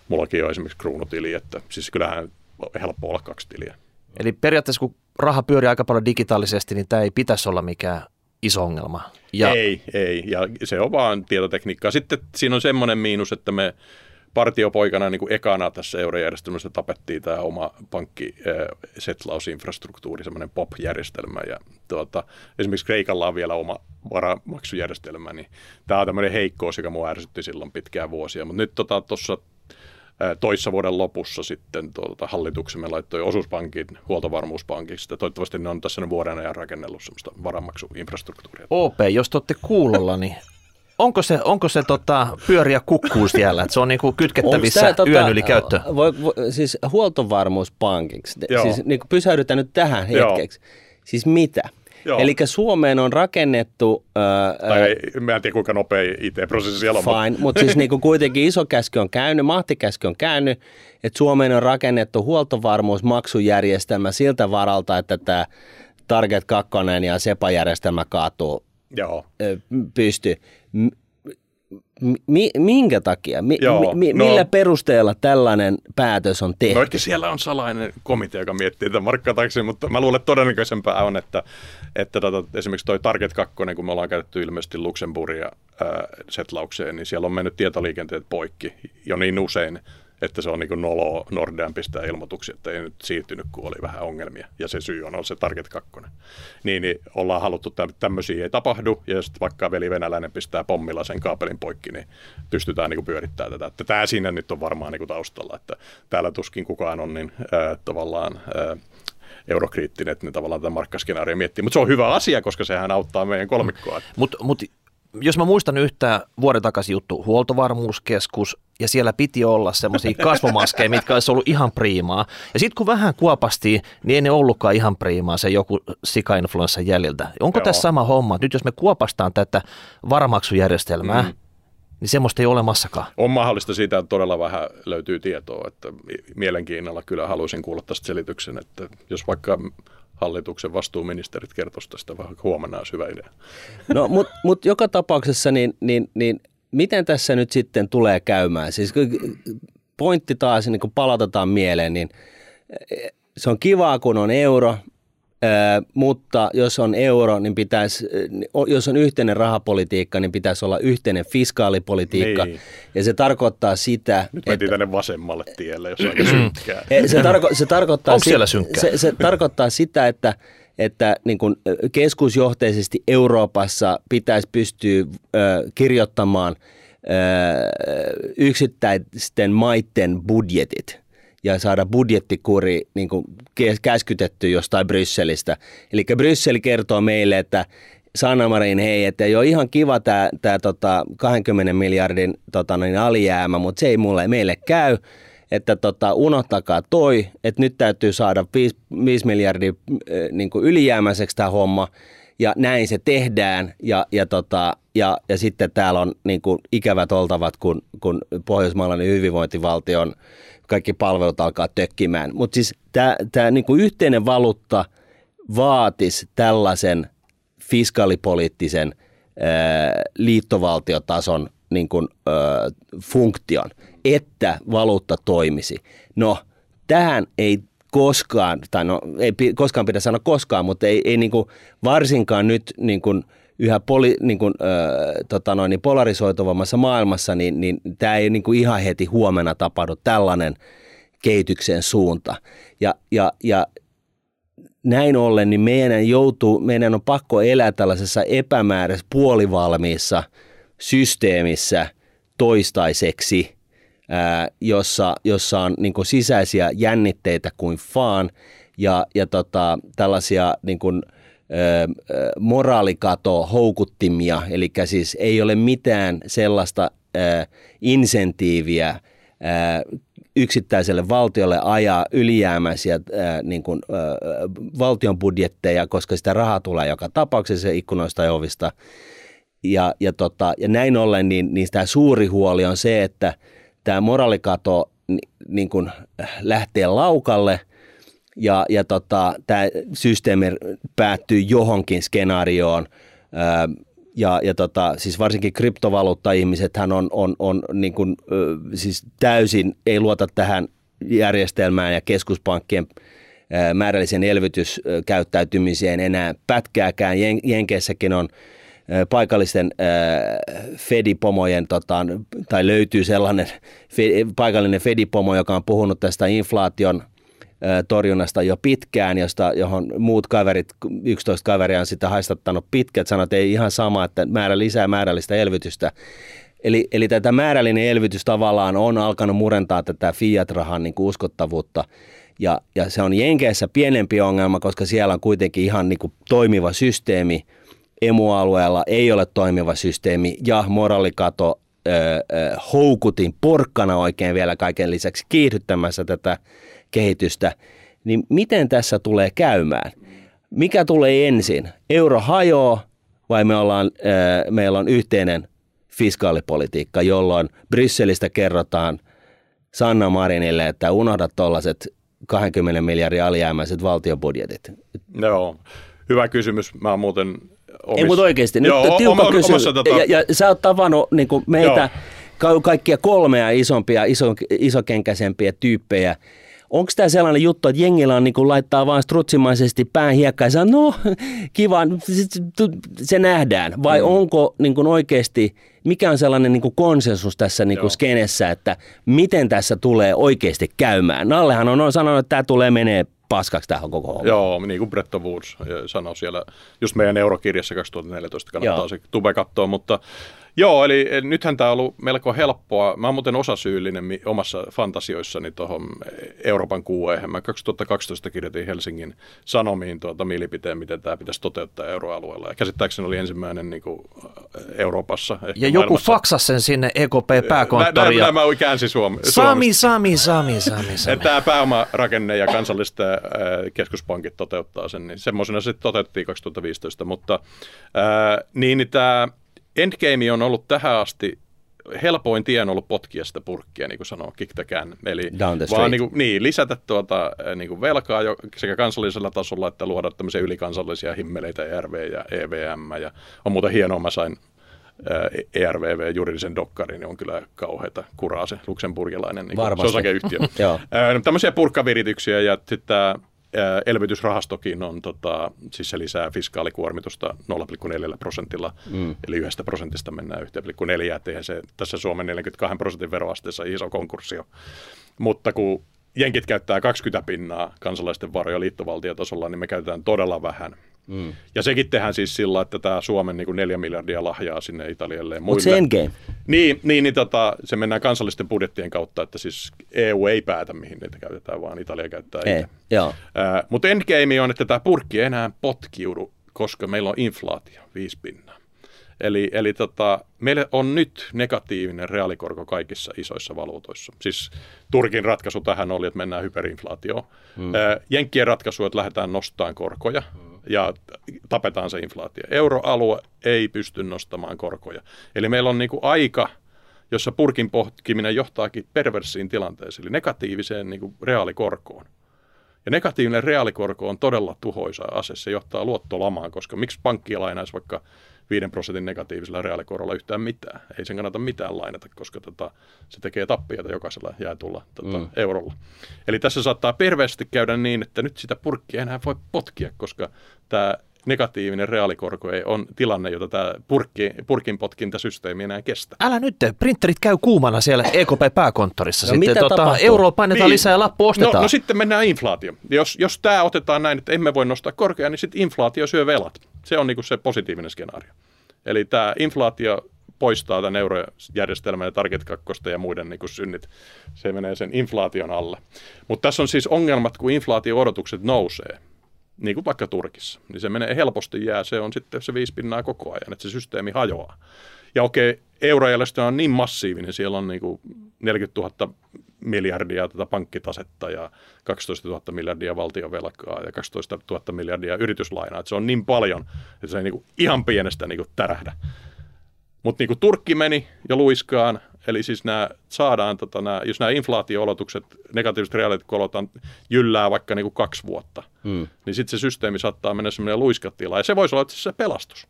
mullakin on esimerkiksi kruunutili, että siis kyllähän on helppo olla kaksi tiliä. Eli periaatteessa kun raha pyörii aika paljon digitaalisesti, niin tämä ei pitäisi olla mikään iso ongelma. Ja. Ei, ei. Ja se on vaan tietotekniikkaa. Sitten siinä on semmoinen miinus, että me partiopoikana niin kuin ekana tässä eurojärjestelmässä tapettiin tämä oma pankki setlausinfrastruktuuri, semmoinen POP-järjestelmä. Ja tuota, esimerkiksi Kreikalla on vielä oma varamaksujärjestelmä, niin tämä on tämmöinen heikkous, joka mua ärsytti silloin pitkään vuosia. Mutta nyt tuossa tota, toissa vuoden lopussa sitten tuota, hallituksemme laittoi osuuspankin huoltovarmuuspankiksi. Toivottavasti ne on tässä vuoden ajan rakennellut semmoista varamaksuinfrastruktuuria. OP, jos te olette kuulolla, niin onko se, onko se tota, pyöriä kukkuu siellä, että se on niinku kytkettävissä tää, yön yli käyttö? Voi, voi, siis huoltovarmuuspankiksi. Joo. Siis niin kuin pysähdytään nyt tähän hetkeksi. Siis mitä? Joo. Eli Suomeen on rakennettu... Ää, Tai ei, mä en tiedä kuinka nopea IT-prosessi siellä on. Fine, mutta siis niinku kuitenkin iso käsky on käynyt, mahtikäsky on käynyt, että Suomeen on rakennettu huoltovarmuusmaksujärjestelmä siltä varalta, että tämä Target 2 ja SEPA-järjestelmä kaatuu Joo. pysty. Mi- minkä takia? Mi- Joo, mi- no- millä perusteella tällainen päätös on tehty? No ehkä siellä on salainen komitea, joka miettii tätä markkataksi, mutta mä luulen, että todennäköisempää on, että, että tota, esimerkiksi toi Target 2, kun me ollaan käytetty ilmeisesti Luxemburgia setlaukseen, niin siellä on mennyt tietoliikenteet poikki jo niin usein, että se on niin noloa Nordean pistää ilmoituksia, että ei nyt siirtynyt, kun oli vähän ongelmia. Ja se syy on ollut se Target 2. Niin, niin ollaan haluttu, että tämmöisiä ei tapahdu, ja sitten vaikka veli venäläinen pistää pommilla sen kaapelin poikki, niin pystytään niin pyörittämään tätä. Että tämä siinä nyt on varmaan niin taustalla, että täällä tuskin kukaan on niin äh, tavallaan... Äh, eurokriittinen, että ne tavallaan tätä markkaskenaaria miettii. Mutta se on hyvä asia, koska sehän auttaa meidän kolmikkoa. Mutta mut, jos mä muistan yhtään vuoden takaisin juttu, huoltovarmuuskeskus, ja siellä piti olla semmoisia kasvomaskeja, mitkä olisi ollut ihan priimaa. Ja sitten kun vähän kuopastiin, niin ei ne ollutkaan ihan priimaa se joku sika-influenssan jäljiltä. Onko Joo. tässä sama homma? Nyt jos me kuopastaan tätä varamaksujärjestelmää, mm. niin semmoista ei ole olemassakaan. On mahdollista siitä, että todella vähän löytyy tietoa, että mielenkiinnolla kyllä haluaisin kuulla tästä selityksen, että jos vaikka hallituksen vastuuministerit kertoisivat tästä vähän huomenna olisi hyvä idea. No, mutta mut joka tapauksessa, niin, niin, niin miten tässä nyt sitten tulee käymään? Siis pointti taas, niin kun palautetaan mieleen, niin eh, se on kivaa, kun on euro, mutta jos on euro, niin pitäisi, jos on yhteinen rahapolitiikka, niin pitäisi olla yhteinen fiskaalipolitiikka. Niin. Ja se tarkoittaa sitä, Nyt mentiin tänne vasemmalle tielle, jos on aika synkkää. Eh, Se, tarko- se, tarkoittaa, Onko siellä synkkää? se, se tarkoittaa sitä, että, että niin kuin ö, keskusjohteisesti Euroopassa pitäisi pystyä ö, kirjoittamaan ö, yksittäisten maiden budjetit ja saada budjettikuri niin kuin käskytetty jostain Brysselistä. Eli Bryssel kertoo meille, että Sanna Marin, hei, että ei ole ihan kiva tämä tää, tota 20 miljardin tota, niin alijäämä, mutta se ei mulle, meille käy että tota, unohtakaa toi, että nyt täytyy saada 5, 5 miljardia niin ylijäämäiseksi tämä homma, ja näin se tehdään, ja, ja, tota, ja, ja sitten täällä on niin kuin ikävät oltavat, kun, kun pohjoismaalainen hyvinvointivaltion kaikki palvelut alkaa tökkimään. Mutta siis tämä niin kuin yhteinen valuutta vaatisi tällaisen fiskaalipoliittisen ää, liittovaltiotason niin kuin, ää, funktion, että valuutta toimisi. No, tähän ei koskaan, tai no ei koskaan pidä sanoa koskaan, mutta ei, ei niin kuin varsinkaan nyt niin kuin yhä poli, niin kuin, ö, tota noin, niin polarisoituvammassa maailmassa, niin, niin tämä ei niin kuin ihan heti huomenna tapahdu tällainen kehityksen suunta. Ja, ja, ja näin ollen niin meidän, joutuu, meidän on pakko elää tällaisessa epämääräisessä puolivalmiissa systeemissä toistaiseksi, ää, jossa, jossa on niin kuin sisäisiä jännitteitä kuin faan ja, ja tota, tällaisia niin kuin, moraalikato houkuttimia, eli siis ei ole mitään sellaista insentiiviä yksittäiselle valtiolle ajaa ylijäämäisiä ää, niin kuin, valtion budjetteja, koska sitä rahaa tulee joka tapauksessa ikkunoista ja ovista. Ja, ja, tota, ja näin ollen niin, niin tämä suuri huoli on se, että tämä moraalikato ni, niin kuin lähtee laukalle ja, ja tota, tämä systeemi päättyy johonkin skenaarioon. Ää, ja, ja tota, siis varsinkin kryptovaluutta-ihmisethän on, on, on niin kuin, ö, siis täysin, ei luota tähän järjestelmään ja keskuspankkien ö, määrällisen elvytyskäyttäytymiseen enää pätkääkään. Jen, Jenkeissäkin on ö, paikallisten ö, Fedipomojen, tota, tai löytyy sellainen fe, paikallinen Fedipomo, joka on puhunut tästä inflaation torjunnasta jo pitkään, josta, johon muut kaverit, 11 kaveria on sitä haistattanut pitkät, sanot, että ei ihan sama, että määrä lisää määrällistä elvytystä. Eli, eli tätä määrällinen elvytys tavallaan on alkanut murentaa tätä fiat-rahan niin kuin uskottavuutta. Ja, ja se on Jenkeissä pienempi ongelma, koska siellä on kuitenkin ihan niin kuin toimiva systeemi. Emualueella ei ole toimiva systeemi ja moraalikato ö, ö, houkutin porkkana oikein vielä kaiken lisäksi kiihdyttämässä tätä kehitystä, niin miten tässä tulee käymään? Mikä tulee ensin? Euro hajoaa vai me ollaan, äh, meillä on yhteinen fiskaalipolitiikka, jolloin Brysselistä kerrotaan Sanna Marinille, että unohda tuollaiset 20 miljardin alijäämäiset valtiobudjetit. Joo, hyvä kysymys. Mä oon muuten omis... Ei, mutta oikeasti. Nyt Joo, tiukka oma, kysymys. Tota... Ja, ja, sä oot tavannut niin meitä Joo. kaikkia kolmea isompia, iso, isokenkäisempiä tyyppejä, Onko tämä sellainen juttu, että jengillä on niin kuin laittaa vaan strutsimaisesti pään hiekkaan ja sanoo, no kiva, se nähdään. Vai mm. onko niin kuin oikeasti, mikä on sellainen niin kuin konsensus tässä niin kuin skenessä, että miten tässä tulee oikeasti käymään? Nallehan on, on sanonut, että tämä tulee menee paskaksi tähän koko homma. Joo, niin kuin Bretton Woods sanoi siellä, just meidän eurokirjassa 2014 kannattaa Joo. se tube katsoa, mutta Joo, eli nythän tämä on ollut melko helppoa. Mä oon muuten osasyyllinen omassa fantasioissani tuohon Euroopan kuueen. Mä 2012 kirjoitin Helsingin Sanomiin tuota mielipiteen, miten tämä pitäisi toteuttaa euroalueella. Ja käsittääkseni oli ensimmäinen niin kuin Euroopassa. Ja joku faksasi sen sinne EKP-pääkonttoriin. Nämä mä käänsin Suom- Sami, Sami, Sami, Sami, Sami. Tämä pääomarakenne ja kansallisten keskuspankit toteuttaa sen, niin semmoisena se toteutettiin 2015. Mutta ää, niin, niin tämä Endgame on ollut tähän asti helpoin tie on ollut potkia sitä purkkia, niin kuin sanoo Kick the Can. Eli vaan niin, kuin, niin, lisätä tuota, niin kuin velkaa jo sekä kansallisella tasolla että luoda tämmöisiä ylikansallisia himmeleitä, ERV ja EVM. Ja on muuten hienoa, mä sain ERVV juridisen dokkarin, niin on kyllä kauheita kuraa se luksemburgilainen niin se osakeyhtiö. Tämmöisiä purkkavirityksiä ja sitten elvytysrahastokin on, tota, siis se lisää fiskaalikuormitusta 0,4 prosentilla, mm. eli yhdestä prosentista mennään 1,4, ettei se tässä Suomen 42 prosentin veroasteessa iso konkurssi on. Mutta kun jenkit käyttää 20 pinnaa kansalaisten varoja liittovaltiotasolla, niin me käytetään todella vähän. Mm. Ja sekin tehdään siis sillä, että tämä Suomen niin neljä miljardia lahjaa sinne Italialle ja muille. Mutta se endgame. Niin, niin, niin tota, se mennään kansallisten budjettien kautta, että siis EU ei päätä, mihin niitä käytetään, vaan Italia käyttää ei, Joo. mutta endgame on, että tämä purkki ei enää potkiudu, koska meillä on inflaatio, viisi pinnaa. Eli, eli tota, meillä on nyt negatiivinen reaalikorko kaikissa isoissa valuutoissa. Siis Turkin ratkaisu tähän oli, että mennään hyperinflaatioon. Hmm. Jenkkien ratkaisu, että lähdetään nostamaan korkoja. Hmm ja tapetaan se inflaatio. Euroalue ei pysty nostamaan korkoja. Eli meillä on niin kuin aika, jossa purkin pohkiminen johtaakin perversiin tilanteeseen, eli negatiiviseen niin kuin reaalikorkoon. Ja negatiivinen reaalikorko on todella tuhoisa ase. Se johtaa luottolamaan, koska miksi pankki lainaisi vaikka 5 prosentin negatiivisella reaalikorolla yhtään mitään. Ei sen kannata mitään lainata, koska tota, se tekee tappioita jokaisella jaetulla tota, mm. eurolla. Eli tässä saattaa perveesti käydä niin, että nyt sitä purkkia enää voi potkia, koska tämä negatiivinen reaalikorko ei on tilanne, jota tämä purkki, purkin potkintasysteemi enää kestä. Älä nyt, printerit käy kuumana siellä EKP-pääkonttorissa. No, sitten tota, euroa painetaan niin. lisää ja lappu ostetaan. No, no sitten mennään inflaatio. Jos, jos tämä otetaan näin, että emme voi nostaa korkeaa, niin sitten inflaatio syö velat. Se on niinku se positiivinen skenaario. Eli tämä inflaatio poistaa tämän eurojärjestelmän ja Target 2 ja muiden niin kuin synnit. Se menee sen inflaation alle. Mutta tässä on siis ongelmat, kun inflaatio-odotukset nousee, niin kuin vaikka Turkissa, niin se menee helposti jää, se on sitten se viisi pinnaa koko ajan, että se systeemi hajoaa. Ja okei, eurojärjestelmä on niin massiivinen, siellä on niin kuin 40 000 miljardia tätä pankkitasetta ja 12 000 miljardia valtiovelkaa ja 12 000 miljardia yrityslainaa. Että se on niin paljon, että se ei niin kuin ihan pienestä niin kuin tärähdä. Mutta niin Turkki meni jo luiskaan, eli siis nämä saadaan, tota, nämä, jos nämä inflaatio-olotukset, negatiiviset reaalikolot jyllää vaikka niin kuin kaksi vuotta, hmm. niin sitten se systeemi saattaa mennä semmoinen luiskatila, ja se voisi olla se pelastus.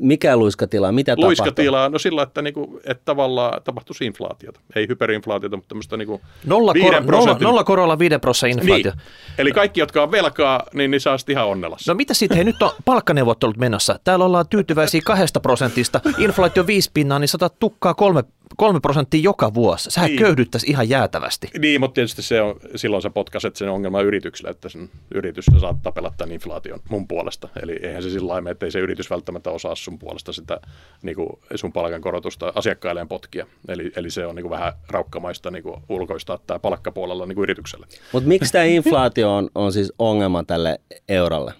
Mikä luiskatila? Mitä luiskatila, tapahtuu? no sillä, että, niinku, että tavallaan tapahtuisi inflaatiota. Ei hyperinflaatiota, mutta tämmöistä niinku nolla, kor- nolla, nolla korolla 5 prosentin inflaatio. Niin. Eli kaikki, jotka on velkaa, niin, niin saa sitten ihan onnellassa. No mitä sitten, hei nyt on palkkaneuvottelut menossa. Täällä ollaan tyytyväisiä kahdesta prosentista. Inflaatio 5 pinnaa, niin satat tukkaa kolme kolme prosenttia joka vuosi. Sehän niin. köyhdyttäisi ihan jäätävästi. Niin, mutta tietysti se on, silloin sä potkaset sen ongelman yritykselle, että sen yritys saat tapella tämän inflaation mun puolesta. Eli eihän se sillä lailla, että ei se yritys välttämättä osaa sun puolesta sitä niin kuin sun palkankorotusta asiakkailleen potkia. Eli, eli se on niin kuin vähän raukkamaista niin kuin ulkoistaa tämä palkkapuolella niin kuin yritykselle. Mutta miksi tämä inflaatio on, on siis ongelma tälle eurolle?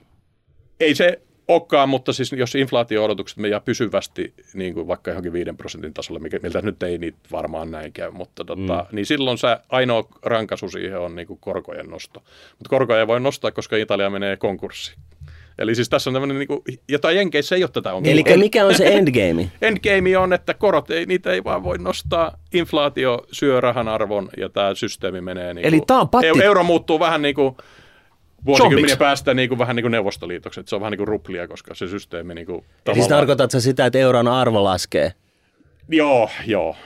Ei se olekaan, mutta siis jos inflaatio-odotukset me jää pysyvästi niin kuin vaikka johonkin 5 prosentin tasolle, miltä nyt ei niitä varmaan näin käy, mutta tota, mm. niin silloin se ainoa rankaisu siihen on niin kuin korkojen nosto. Mutta korkoja ei voi nostaa, koska Italia menee konkurssiin. Eli siis tässä on tämmöinen, niin kuin, jotain Jenkeissä ei ole tätä ongelmaa. Eli mikä on se endgame? Endgame on, että korot, ei, niitä ei vaan voi nostaa, inflaatio syö rahan arvon ja tämä systeemi menee niin Eli kuin, tää on patti- Euro muuttuu vähän niin kuin vuosikymmenien Zombiksi. päästä niin kuin, vähän niin kuin neuvostoliitoksi, että se on vähän niin kuin ruplia, koska se systeemi niin kuin, Siis tavallaan- tarkoitatko sitä, että euron arvo laskee? Joo, joo,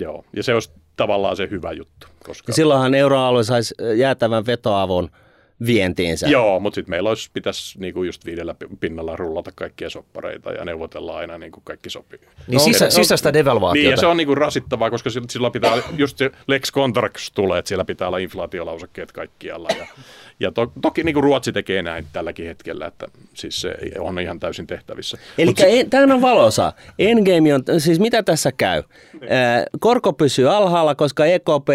joo. Ja se olisi tavallaan se hyvä juttu. Koska... Ja silloinhan euroalue saisi jäätävän vetoavun vientiinsä. Joo, mutta sitten meillä olisi, pitäisi niinku just viidellä pi- pinnalla rullata kaikkia soppareita ja neuvotella aina niin kuin kaikki sopii. Niin sisä, no- sisäistä devalvaatiota. Niin, ja se on niinku rasittavaa, koska sillä, pitää, just se Lex Contracts tulee, että siellä pitää olla inflaatiolausakkeet kaikkialla. Ja, ja to, toki niinku Ruotsi tekee näin tälläkin hetkellä, että siis se on ihan täysin tehtävissä. Eli se- tämä on valosa. Endgame on, siis mitä tässä käy? Ää, korko pysyy alhaalla, koska EKP,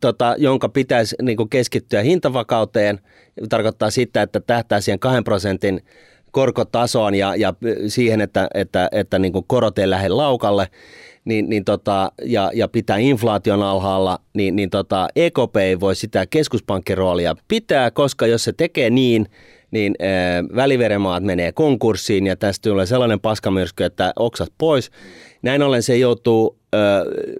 tota, jonka pitäisi niinku keskittyä hintavakauteen, tarkoittaa sitä, että tähtää siihen 2 prosentin korkotasoon ja, ja siihen, että, että, että niinku korot ei lähde laukalle, niin, niin tota, ja, ja pitää inflaation alhaalla, niin, niin tota, EKP ei voi sitä keskuspankkiroolia pitää, koska jos se tekee niin, niin äh, väliveremaat menee konkurssiin ja tästä tulee sellainen paskamyrsky, että oksat pois. Näin ollen se joutuu, äh,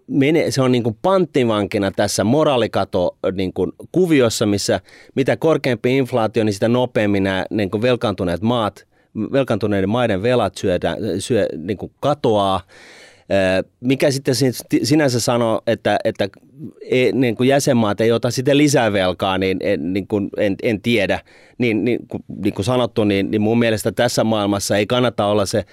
mene, se on niin kuin panttivankina tässä moraalikato äh, niin kuin kuviossa, missä mitä korkeampi inflaatio, niin sitä nopeammin nämä niin kuin velkaantuneet maat, velkaantuneiden maiden velat syödä, syö, niin kuin katoaa. Mikä sitten sin- sinänsä sanoo, että, että ei, niin kuin jäsenmaat ei ota sitten lisää velkaa, niin en, niin kuin en, en tiedä. Niin, niin, kuin, niin kuin sanottu, niin, niin mun mielestä tässä maailmassa ei kannata olla se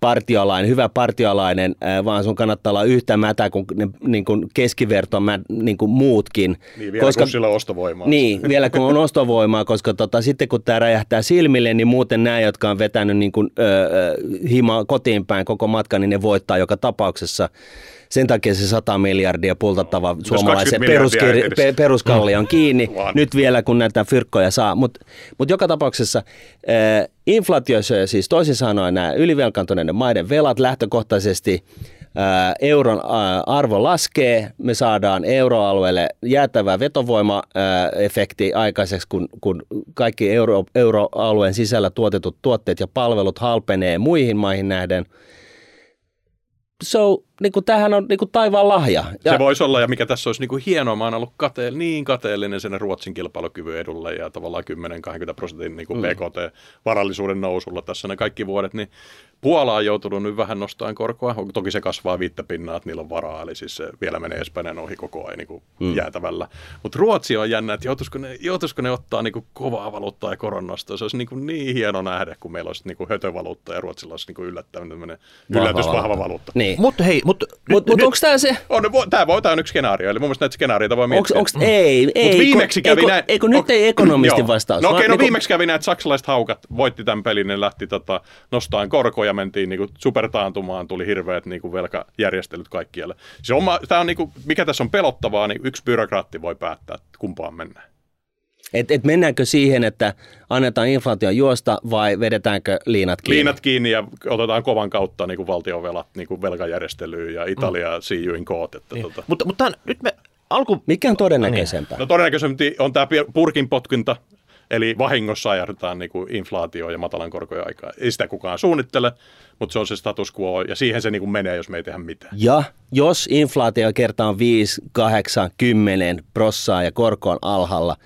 partiolainen, hyvä partiolainen, ää, vaan sun kannattaa olla yhtä mätä kuin, ne, niin kuin keskiverto mä, niin kuin muutkin. Niin, vielä koska, kun sillä on ostovoimaa. Niin, vielä kun on ostovoimaa, koska tota, sitten kun tämä räjähtää silmille, niin muuten nämä, jotka on vetänyt niin kuin, öö, hima kotiin päin koko matkan, niin ne voittaa joka tapauksessa. Sen takia se 100 miljardia pultattava suomalaisen 20 miljardia peruskir- pe- peruskalli on kiinni. Vaan. Nyt vielä, kun näitä fyrkkoja saa. Mutta mut joka tapauksessa äh, inflaatio syö siis toisin sanoen nämä ylivelkaantuneiden maiden velat lähtökohtaisesti äh, euron äh, arvo laskee, me saadaan euroalueelle jäätävä vetovoimaefekti aikaiseksi, kun, kun kaikki euro, euroalueen sisällä tuotetut tuotteet ja palvelut halpenee muihin maihin nähden. So, niin kuin tämähän on niin kuin taivaan lahja. Ja. Se voisi olla, ja mikä tässä olisi niin kuin hienoa, mä oon ollut kate, niin kateellinen sen Ruotsin kilpailukyvyn edulle ja tavallaan 10-20 prosentin niin kuin PKT-varallisuuden nousulla tässä ne kaikki vuodet, niin Puola on joutunut nyt vähän nostamaan korkoa. Toki se kasvaa viittä pinnaa, että niillä on varaa, eli siis se vielä menee Espanjan ohi koko ajan niin kuin mm. jäätävällä. Mutta Ruotsi on jännä, että joutuisiko ne, joutuisiko ne ottaa niin kuin kovaa valuuttaa ja koronnostoa. Se olisi niin, kuin niin hieno nähdä, kun meillä olisi niin kuin hötövaluutta ja Ruotsilla olisi niin kuin yllättävän tämmöinen yllätys vahva valuutta. Niin. Mutta hei, mutta Mutta mut onko tämä se? On, tämä voi, tämä on yksi skenaario, eli mun mielestä näitä skenaarioita voi miettiä. onks, ei, ei. Mut viimeksi kävi eikö, näin. Eikö nyt ei ekonomistin vastaus? No okei, vaan no niinku- viimeksi kävi näin, että saksalaiset haukat voitti tämän pelin, ne lähti tota, nostamaan korkoja, mentiin niinku supertaantumaan, tuli hirveät niinku velkajärjestelyt kaikkialle. Se on, tää on niinku, mikä tässä on pelottavaa, niin yksi byrokraatti voi päättää, että kumpaan mennään. Et, et mennäänkö siihen, että annetaan inflaation juosta vai vedetäänkö liinat kiinni? Liinat kiinni ja otetaan kovan kautta niinku valtionvelat niinku velkajärjestelyyn ja Italia mm. see you in court. Että, niin. tota. mutta, mutta nyt me alku... Mikä on todennäköisempää? No todennäköisesti on tämä purkin potkinta, eli vahingossa ajahdetaan niin kuin inflaatio ja matalan korkojen aikaa. Ei sitä kukaan suunnittele, mutta se on se status quo ja siihen se niin kuin menee, jos me ei tehdä mitään. Ja jos inflaatio kerta on 5, 8, 10 prossaa ja korko on alhaalla,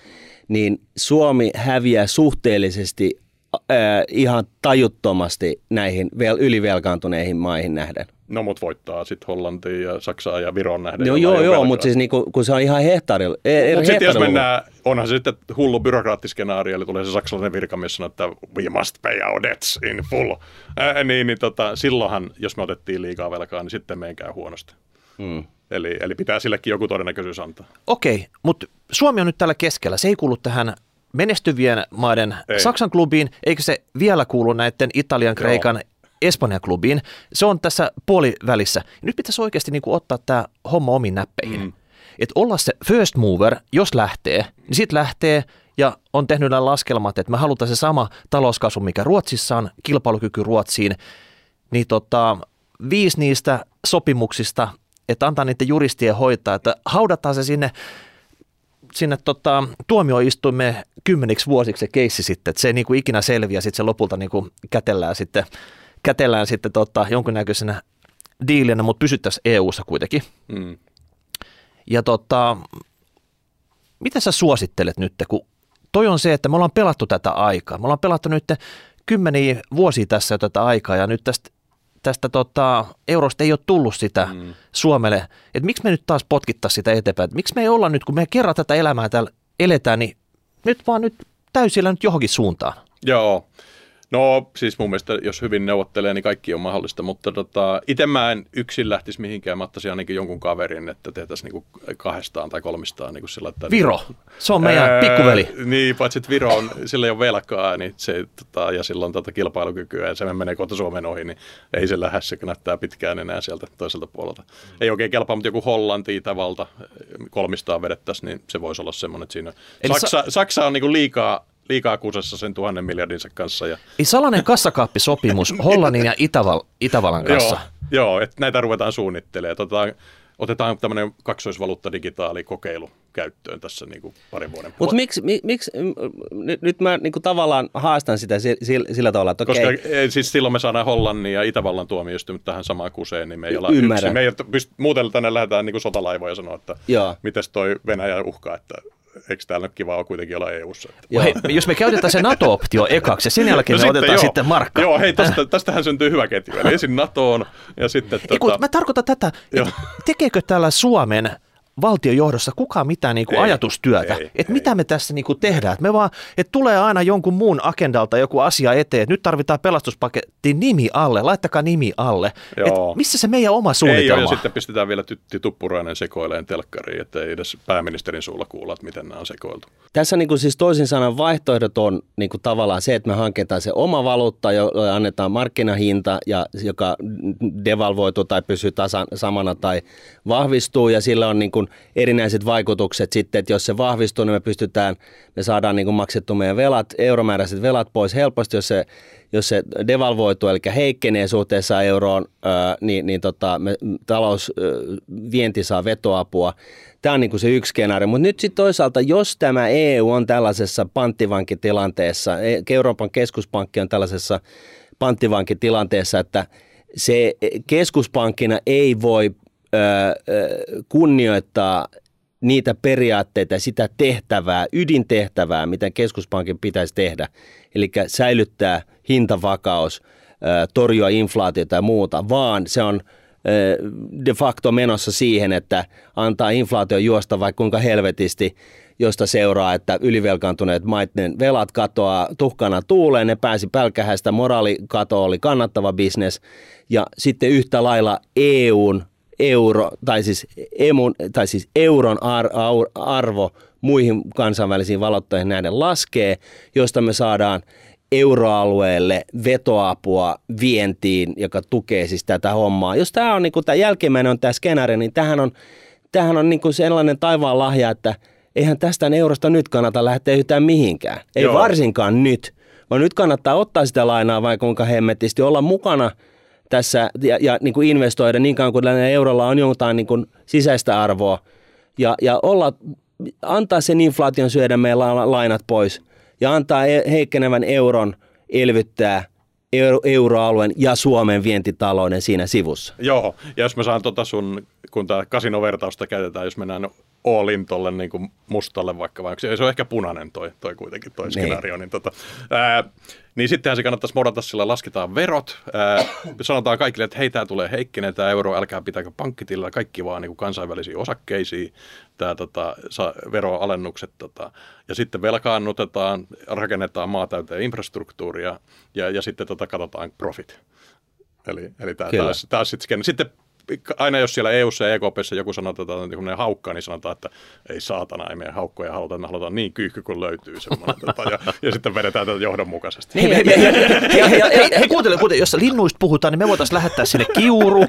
niin Suomi häviää suhteellisesti äh, ihan tajuttomasti näihin vel- ylivelkaantuneihin maihin nähden. No mut voittaa sitten Hollantiin ja Saksaa ja Viron nähden. No joo, joo, mutta siis niinku, kun se on ihan hehtaarilla. e- Mutta sitten jos mennään, onhan se sitten hullu byrokraattiskenaario, eli tulee se saksalainen virkamies sanoa, että we must pay our debts in full. Ää, niin, niin tota, silloinhan, jos me otettiin liikaa velkaa, niin sitten meidän käy huonosti. Hmm. Eli, eli pitää sillekin joku todennäköisyys antaa. Okei, mutta Suomi on nyt tällä keskellä. Se ei kuulu tähän menestyvien maiden Ei. Saksan klubiin, eikä se vielä kuulu näiden Italian, Kreikan, Espanjan klubiin. Se on tässä puolivälissä. Nyt pitäisi oikeasti niin kuin ottaa tämä homma omiin näppeihin. Mm. Että olla se first mover, jos lähtee, niin sitten lähtee ja on tehnyt nämä laskelmat, että me halutaan se sama talouskasvu, mikä Ruotsissa on, kilpailukyky Ruotsiin, niin tota, viisi niistä sopimuksista, että antaa niiden juristien hoitaa, että haudataan se sinne sinne tota, tuomioistuimeen kymmeniksi vuosiksi se keissi sitten, että se ei niin kuin ikinä selviä, sitten se lopulta niin kuin kätellään sitten, kätellään sitten tota, jonkinnäköisenä diilinä, mutta pysyttäisiin EU-ssa kuitenkin. Mm. Ja tota, mitä sä suosittelet nyt, kun toi on se, että me ollaan pelattu tätä aikaa. Me ollaan pelattu nyt kymmeniä vuosia tässä jo tätä aikaa ja nyt tästä, tästä tota, eurosta ei ole tullut sitä mm. Suomelle. Että miksi me nyt taas potkittaisiin sitä eteenpäin? Et miksi me ei olla nyt, kun me kerran tätä elämää täällä eletään, niin nyt vaan nyt täysillä nyt johonkin suuntaan. Joo. No siis mun mielestä, jos hyvin neuvottelee, niin kaikki on mahdollista, mutta tota, itse mä en yksin lähtisi mihinkään. Mä ottaisin ainakin jonkun kaverin, että tehtäisiin niinku kahdestaan tai kolmistaan. Niinku sillä, että Viro, se on meidän ää, pikkuveli. Niin, paitsi että Viro on, sillä ei ole velkaa niin se, tota, ja silloin tota kilpailukykyä ja se menee kohta Suomen ohi, niin ei se lähde, se näyttää pitkään enää sieltä toiselta puolelta. Ei oikein kelpaa, mutta joku Hollanti, Itävalta kolmistaan vedettäisiin, niin se voisi olla semmoinen, että siinä Saksa, sa- Saksa on niinku liikaa liikaa kusessa sen tuhannen miljardinsa kanssa. Ja... Eli salainen kassakaappisopimus Hollannin ja Itäval- Itävallan kanssa. joo, joo että näitä ruvetaan suunnittelemaan. Tota, otetaan tämmöinen kaksoisvaluutta digitaali kokeilu käyttöön tässä niin kuin parin vuoden Mutta miksi, mi, miksi, nyt, nyt mä niin kuin tavallaan haastan sitä sillä, sillä tavalla, että Koska okei. siis silloin me saadaan Hollannin ja Itävallan tuomioistuimet tähän samaan kuseen, niin me ei olla Ymmärrän. yksin. Me ei pyst- muuten tänne lähdetään niin kuin sotalaivoja sanoa, että mites toi Venäjä uhkaa, että eikö täällä nyt kiva kuitenkin olla EU-ssa? Joo. Hei, jos me käytetään se NATO-optio ekaksi ja sen jälkeen no me sitten, otetaan joo. sitten markka. Joo, hei, tästä, tästähän syntyy hyvä ketju. Eli ensin NATOon ja sitten... Ei, tota... Mä tarkoitan tätä, tekeekö täällä Suomen valtiojohdossa kukaan mitään niin kuin ei, ajatustyötä, että mitä me tässä niin kuin tehdään. Että me vaan, että tulee aina jonkun muun agendalta joku asia eteen, että nyt tarvitaan pelastuspaketti nimi alle, laittakaa nimi alle. Et missä se meidän oma suunnitelma? Ei ole, ja sitten pistetään vielä Tytti Tuppurainen sekoileen telkkariin, että ei edes pääministerin suulla kuulla, että miten nämä on sekoiltu. Tässä niin kuin siis toisin sanoen vaihtoehdot on niin kuin tavallaan se, että me hanketaan se oma valuutta, jolle annetaan markkinahinta, ja, joka devalvoituu tai pysyy tasan, samana tai vahvistuu, ja sillä on niin kuin erinäiset vaikutukset sitten, että jos se vahvistuu, niin me pystytään, me saadaan niin maksettu meidän velat, euromääräiset velat pois helposti, jos se, jos se devalvoituu, eli heikkenee suhteessa euroon, ää, niin, niin tota, me, talous, ää, vienti saa vetoapua. Tämä on niin kuin se yksi skenaario, mutta nyt sitten toisaalta, jos tämä EU on tällaisessa panttivankitilanteessa, e, Euroopan keskuspankki on tällaisessa panttivankitilanteessa, että se keskuspankkina ei voi kunnioittaa niitä periaatteita sitä tehtävää, ydintehtävää, mitä keskuspankin pitäisi tehdä, eli säilyttää hintavakaus, torjua inflaatiota ja muuta, vaan se on de facto menossa siihen, että antaa inflaatio juosta vaikka kuinka helvetisti, josta seuraa, että ylivelkaantuneet maiden velat katoaa tuhkana tuuleen, ne pääsi pälkähästä, moraalikato oli kannattava bisnes ja sitten yhtä lailla EUn euro, tai siis, emun, tai siis euron ar, ar, arvo muihin kansainvälisiin valuuttoihin näiden laskee, josta me saadaan euroalueelle vetoapua vientiin, joka tukee siis tätä hommaa. Jos tämä on niin tämä jälkimmäinen on tämä skenaario, niin tämähän on, tämähän on niin sellainen taivaan lahja, että eihän tästä eurosta nyt kannata lähteä yhtään mihinkään. Ei Joo. varsinkaan nyt, vaan nyt kannattaa ottaa sitä lainaa vai kuinka hemmetisti olla mukana – tässä ja, ja niin kuin investoida niin kauan kuin eurolla on jotain niin kuin sisäistä arvoa ja, ja olla, antaa sen inflaation syödä meidän lainat pois ja antaa e-, heikkenevän euron elvyttää euro, euroalueen ja Suomen vientitalouden siinä sivussa. Joo, ja jos mä saan tota sun, kun tämä kasinovertausta käytetään, jos mennään all in tolle niin kuin mustalle vaikka, vai se on ehkä punainen toi, toi kuitenkin toi niin. skenaario, niin, tota, ää, niin sittenhän se kannattaisi modata sillä, lasketaan verot, ää, sanotaan kaikille, että hei, tämä tulee heikkenee, tämä euro, älkää pitääkö pankkitillä, kaikki vaan niin kuin kansainvälisiin osakkeisiin, tämä tota, veroalennukset, tota, ja sitten velkaannutetaan, rakennetaan maatäyteen infrastruktuuria, ja, ja sitten tota, katsotaan profit. Eli, eli tämä taas, taas sitten, sitten aina jos siellä EU-ssa ja EKPssä joku sanoo, että on niin haukka, niin sanotaan, että ei saatana, ei meidän haukkoja haluta, me halutaan niin kyyhky kuin löytyy semmoinen. tota, ja, ja, sitten vedetään tätä johdonmukaisesti. Hei, hei, hei, hei, hei kuuntele, kuuntele, jos linnuista puhutaan, niin me voitaisiin lähettää sinne kiuru,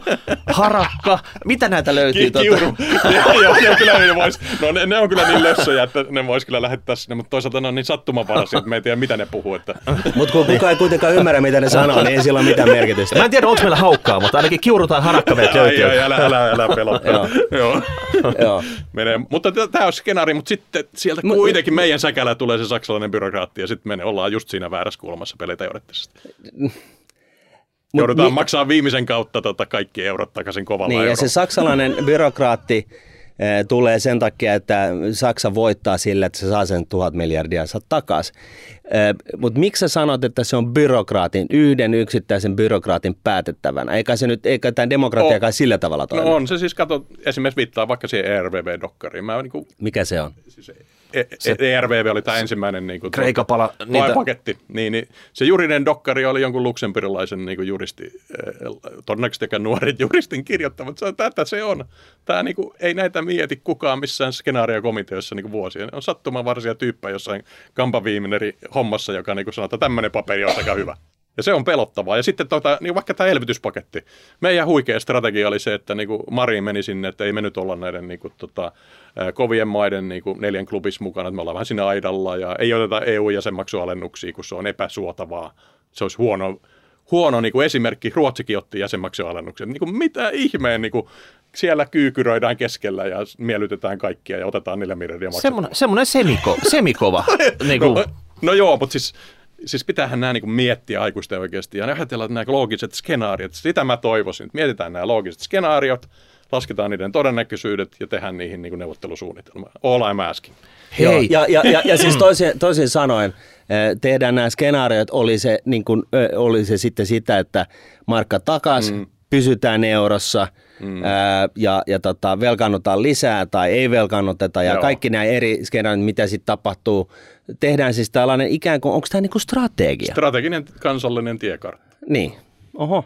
harakka, mitä näitä löytyy? Ki- kiuru, joo, joo, joo, kyllä ne, vois, no, ne, ne, on kyllä niin lössöjä, että ne voisi kyllä lähettää sinne, mutta toisaalta ne on niin sattumanvaraisia, että me ei tiedä, mitä ne puhuu. Että... Mutta kun kukaan ei kuitenkaan ymmärrä, mitä ne sanoo, niin ei sillä ole mitään merkitystä. Mä en tiedä, onko meillä haukkaa, mutta ainakin kiuru tai harakka meiltä ai, ai, älä, älä, älä pelota. Joo. Menee. Mutta tämä on skenaari, mutta sitten sieltä kuitenkin meidän säkällä tulee se saksalainen byrokraatti ja sitten me ollaan just siinä väärässä kulmassa peliteoreettisesti. Joudutaan maksaa viimeisen kautta tota kaikki eurot takaisin kovalla Niin, ja se saksalainen byrokraatti tulee sen takia, että Saksa voittaa sillä, että se saa sen tuhat miljardia saa takaisin. Mutta miksi sä sanot, että se on byrokraatin, yhden yksittäisen byrokraatin päätettävänä? Eikä se nyt, eikä tämä demokratia kai sillä tavalla toimi. No on se siis, kato, esimerkiksi viittaa vaikka siihen ERVV-dokkariin. Mä niin kuin, Mikä se on? siis E- E- ERVV oli tämä ensimmäinen niin kuin, Kreikan pala- niitä... paketti. Niin, niin, se juridinen dokkari oli jonkun luksemburilaisen niin kuin juristi, eh, todennäköisesti eikä nuoren juristin kirjoittama. mutta se Tätä se on. Tämä, niin kuin, ei näitä mieti kukaan missään skenaariokomiteossa niin kuin vuosia. Ne on sattumanvarsia tyyppejä jossain kampaviimineri hommassa, joka niin kuin sanoo, että tämmöinen paperi on aika hyvä. Ja se on pelottavaa. Ja sitten tota, niin vaikka tämä elvytyspaketti. Meidän huikea strategia oli se, että niin kuin Mari meni sinne, että ei me nyt olla näiden niin kuin, tota, kovien maiden niin kuin neljän klubissa mukana, että me ollaan vähän siinä aidalla ja ei oteta EU-jäsenmaksualennuksia, kun se on epäsuotavaa. Se olisi huono, huono niin kuin esimerkki. Ruotsikin otti jäsenmaksualennuksen. Niin kuin mitä ihmeen niin kuin siellä kyykyröidään keskellä ja miellytetään kaikkia ja otetaan niille miljardia maksettavaksi. Semmoinen, semmoinen semiko, semikova. niin kuin, No, no joo, mutta siis, siis pitäähän nämä niin miettiä aikuisten oikeasti ja ajatella että nämä loogiset skenaariot. Sitä mä toivoisin. että Mietitään nämä loogiset skenaariot, lasketaan niiden todennäköisyydet ja tehdään niihin niin neuvottelusuunnitelma. All I'm asking. hei, Ja, ja, ja, ja siis toisin, toisin sanoen, eh, tehdään nämä skenaariot, oli se, niin kuin, ö, oli se sitten sitä, että markka takas, mm. pysytään eurossa mm. ää, ja, ja tota, velkaannutaan lisää tai ei velkaannuteta ja Joo. kaikki nämä eri skenaariot, mitä sitten tapahtuu. Tehdään siis tällainen ikään kuin, onko tämä niin kuin strategia? Strateginen kansallinen tiekartta. Niin, oho.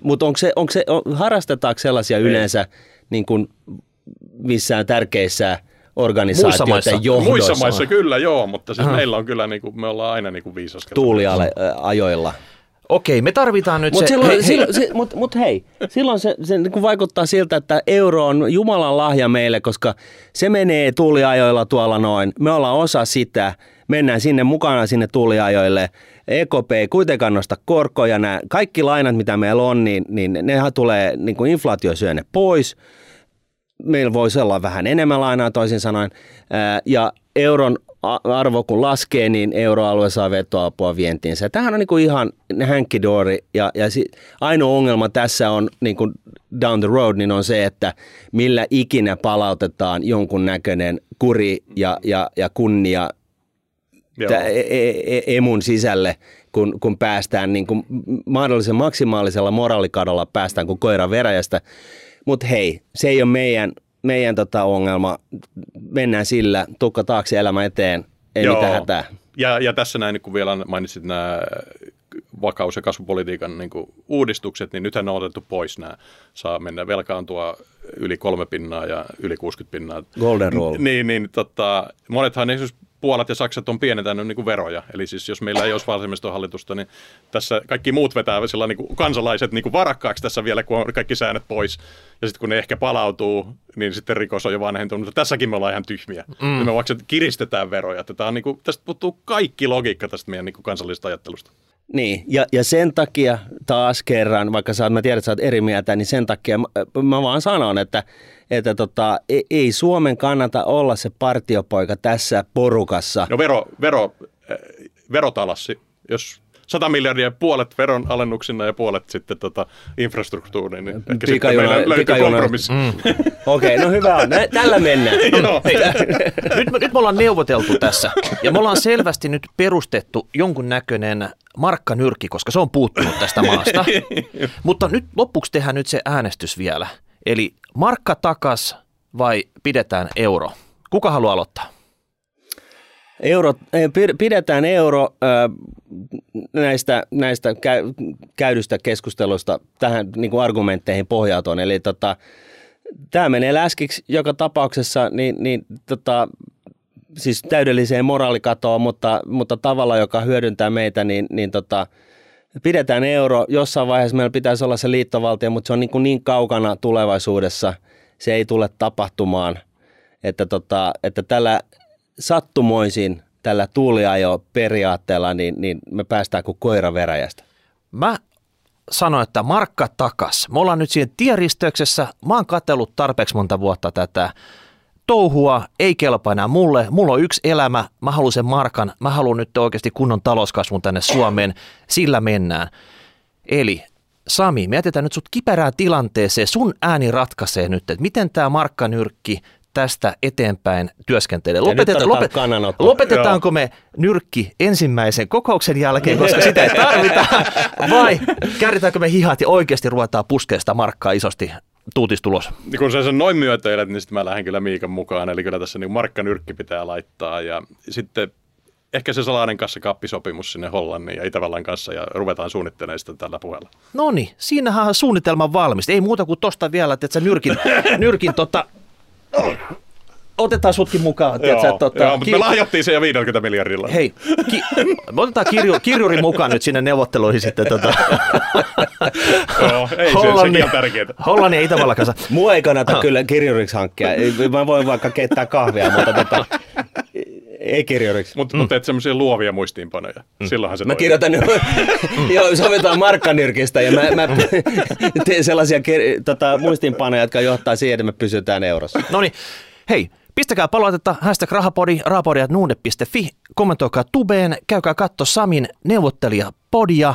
Mutta onko se, onko se, on, harrastetaanko sellaisia ei. yleensä niin kuin missään tärkeissä Muissa maissa. organisaatioiden johdoissa? Muissa maissa kyllä joo, mutta siis meillä on kyllä, niin kuin, me ollaan aina niin kuin viisaskelta. tuuliajoilla. Okei, me tarvitaan nyt Mutta se... silloin, hei, hei, silloin, si, mut, mut hei, silloin se, se niin kuin vaikuttaa siltä, että euro on Jumalan lahja meille, koska se menee tuuliajoilla tuolla noin. Me ollaan osa sitä, mennään sinne mukana sinne tuuliajoille. EKP ei kuitenkaan nosta korkoja. Nämä kaikki lainat, mitä meillä on, niin, niin nehän tulee, niin kuin inflaatio syö ne pois. Meillä voisi olla vähän enemmän lainaa toisin sanoen. Ja euron arvo kun laskee, niin euroalue saa vetoapua vientiinsä. Tämähän on niin kuin ihan hänkkidoori ja, ja si, ainoa ongelma tässä on niin kuin down the road, niin on se, että millä ikinä palautetaan jonkun näköinen kuri ja, ja, ja kunnia tä- e- e- e- emun sisälle, kun, kun päästään niin kuin mahdollisen maksimaalisella moraalikadolla päästään kuin koira veräjästä. Mutta hei, se ei ole meidän, meidän tota ongelma. Mennään sillä, tukka taakse, elämä eteen, ei Joo. mitään hätää. Ja, ja tässä näin, niin kun vielä mainitsit nämä vakaus- ja kasvupolitiikan niin kuin uudistukset, niin nythän on otettu pois nämä. Saa mennä velkaantua yli kolme pinnaa ja yli 60 pinnaa. Golden rule. Niin, niin tota, monethan esimerkiksi Puolat ja Saksat on pienentänyt niin kuin veroja. Eli siis jos meillä ei olisi vasemmistohallitusta, niin tässä kaikki muut vetää sillä niin kuin kansalaiset niin kuin varakkaaksi tässä vielä, kun on kaikki säännöt pois. Ja sitten kun ne ehkä palautuu, niin sitten rikos on jo vanhentunut. Mutta tässäkin me ollaan ihan tyhmiä. Mm. Me vaikka kiristetään veroja. Tätä on niin kuin, tästä puuttuu kaikki logiikka tästä meidän niin kuin kansallisesta ajattelusta. Niin, ja, ja sen takia taas kerran, vaikka sä, mä tiedän, että sä oot eri mieltä, niin sen takia mä, mä vaan sanon, että, että tota, ei, ei Suomen kannata olla se partiopoika tässä porukassa. No vero, vero, äh, verotalassi, jos 100 miljardia puolet veron alennuksina ja puolet sitten tota infrastruktuuriin, niin ehkä sitten Pikajuna- meillä löytyy kompromissi. Mm. Okei, no hyvä on. Nä- Tällä mennään. Joo. nyt, me, nyt me ollaan neuvoteltu tässä ja me ollaan selvästi nyt perustettu jonkun näköinen markkanyrkki, koska se on puuttunut tästä maasta. Mutta nyt lopuksi tehdään nyt se äänestys vielä. Eli markka takas vai pidetään euro? Kuka haluaa aloittaa? Euro, eh, pid- pidetään euro näistä, näistä käy, käydystä keskustelusta tähän niin kuin argumentteihin pohjautuen. Eli tota, tämä menee läskiksi joka tapauksessa, niin, niin tota, siis täydelliseen moraalikatoon, mutta, mutta tavalla, joka hyödyntää meitä, niin, niin tota, pidetään euro. Jossain vaiheessa meillä pitäisi olla se liittovaltio, mutta se on niin, kuin niin kaukana tulevaisuudessa, se ei tule tapahtumaan, että, tota, että tällä sattumoisin, tällä tuuliajo periaatteella, niin, niin me päästään kuin koira veräjästä. Mä sanoi, että markka takas. Me ollaan nyt siinä tieristeyksessä. Mä oon katsellut tarpeeksi monta vuotta tätä touhua, ei kelpaa enää mulle. Mulla on yksi elämä, mä haluan sen markan, mä haluan nyt oikeasti kunnon talouskasvun tänne Suomeen, sillä mennään. Eli Sami, me jätetään nyt sut kiperään tilanteeseen, sun ääni ratkaisee nyt, että miten tämä markkanyrkki tästä eteenpäin työskentelee. Lopeteta, lopet, lopetetaanko me nyrkki ensimmäisen kokouksen jälkeen, koska sitä ei tarvita, vai kääritäänkö me hihat ja oikeasti ruvetaan puskeesta markkaa isosti tuutistulos. Niin kun sä sen noin myötäilet, niin sitten mä lähden kyllä Miikan mukaan. Eli kyllä tässä niin markkanyrkki pitää laittaa. Ja sitten ehkä se salainen kassakaappisopimus sinne Hollannin ja Itävallan kanssa ja ruvetaan suunnittelemaan sitä tällä puheella. No niin, siinähän on suunnitelma valmis. Ei muuta kuin tosta vielä, että sä nyrkin, nyrkin tota, otetaan sutkin mukaan. Tiedätkö, joo, tota, joo, mutta ki- me lahjattiin se jo 50 miljardilla. Hei, ki- me otetaan kirju, kirjuri mukaan nyt sinne neuvotteluihin sitten. Tota. joo, ei Hollannin, se, sekin on tärkeää. Hollannin ja Itävallan kanssa. Mua ei kannata kyllä kirjuriksi hankkia. Mä voin vaikka keittää kahvia, mutta tota, ei kirjoiksi. Mutta mm. mut teet semmoisia luovia muistiinpanoja. Mm. Silloinhan se Mä toimii. kirjoitan, joo, sovitaan markkanyrkistä ja mä, mä teen sellaisia kir- tota, muistiinpanoja, jotka johtaa siihen, että me pysytään eurossa. No niin, hei, Pistäkää palautetta, hashtag rahapodi, rahapodi.nuude.fi, kommentoikaa tubeen, käykää katto Samin neuvottelijapodia.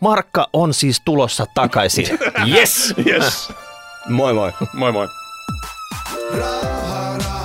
Markka on siis tulossa takaisin. yes! yes! Moi moi! Moi moi! Raha.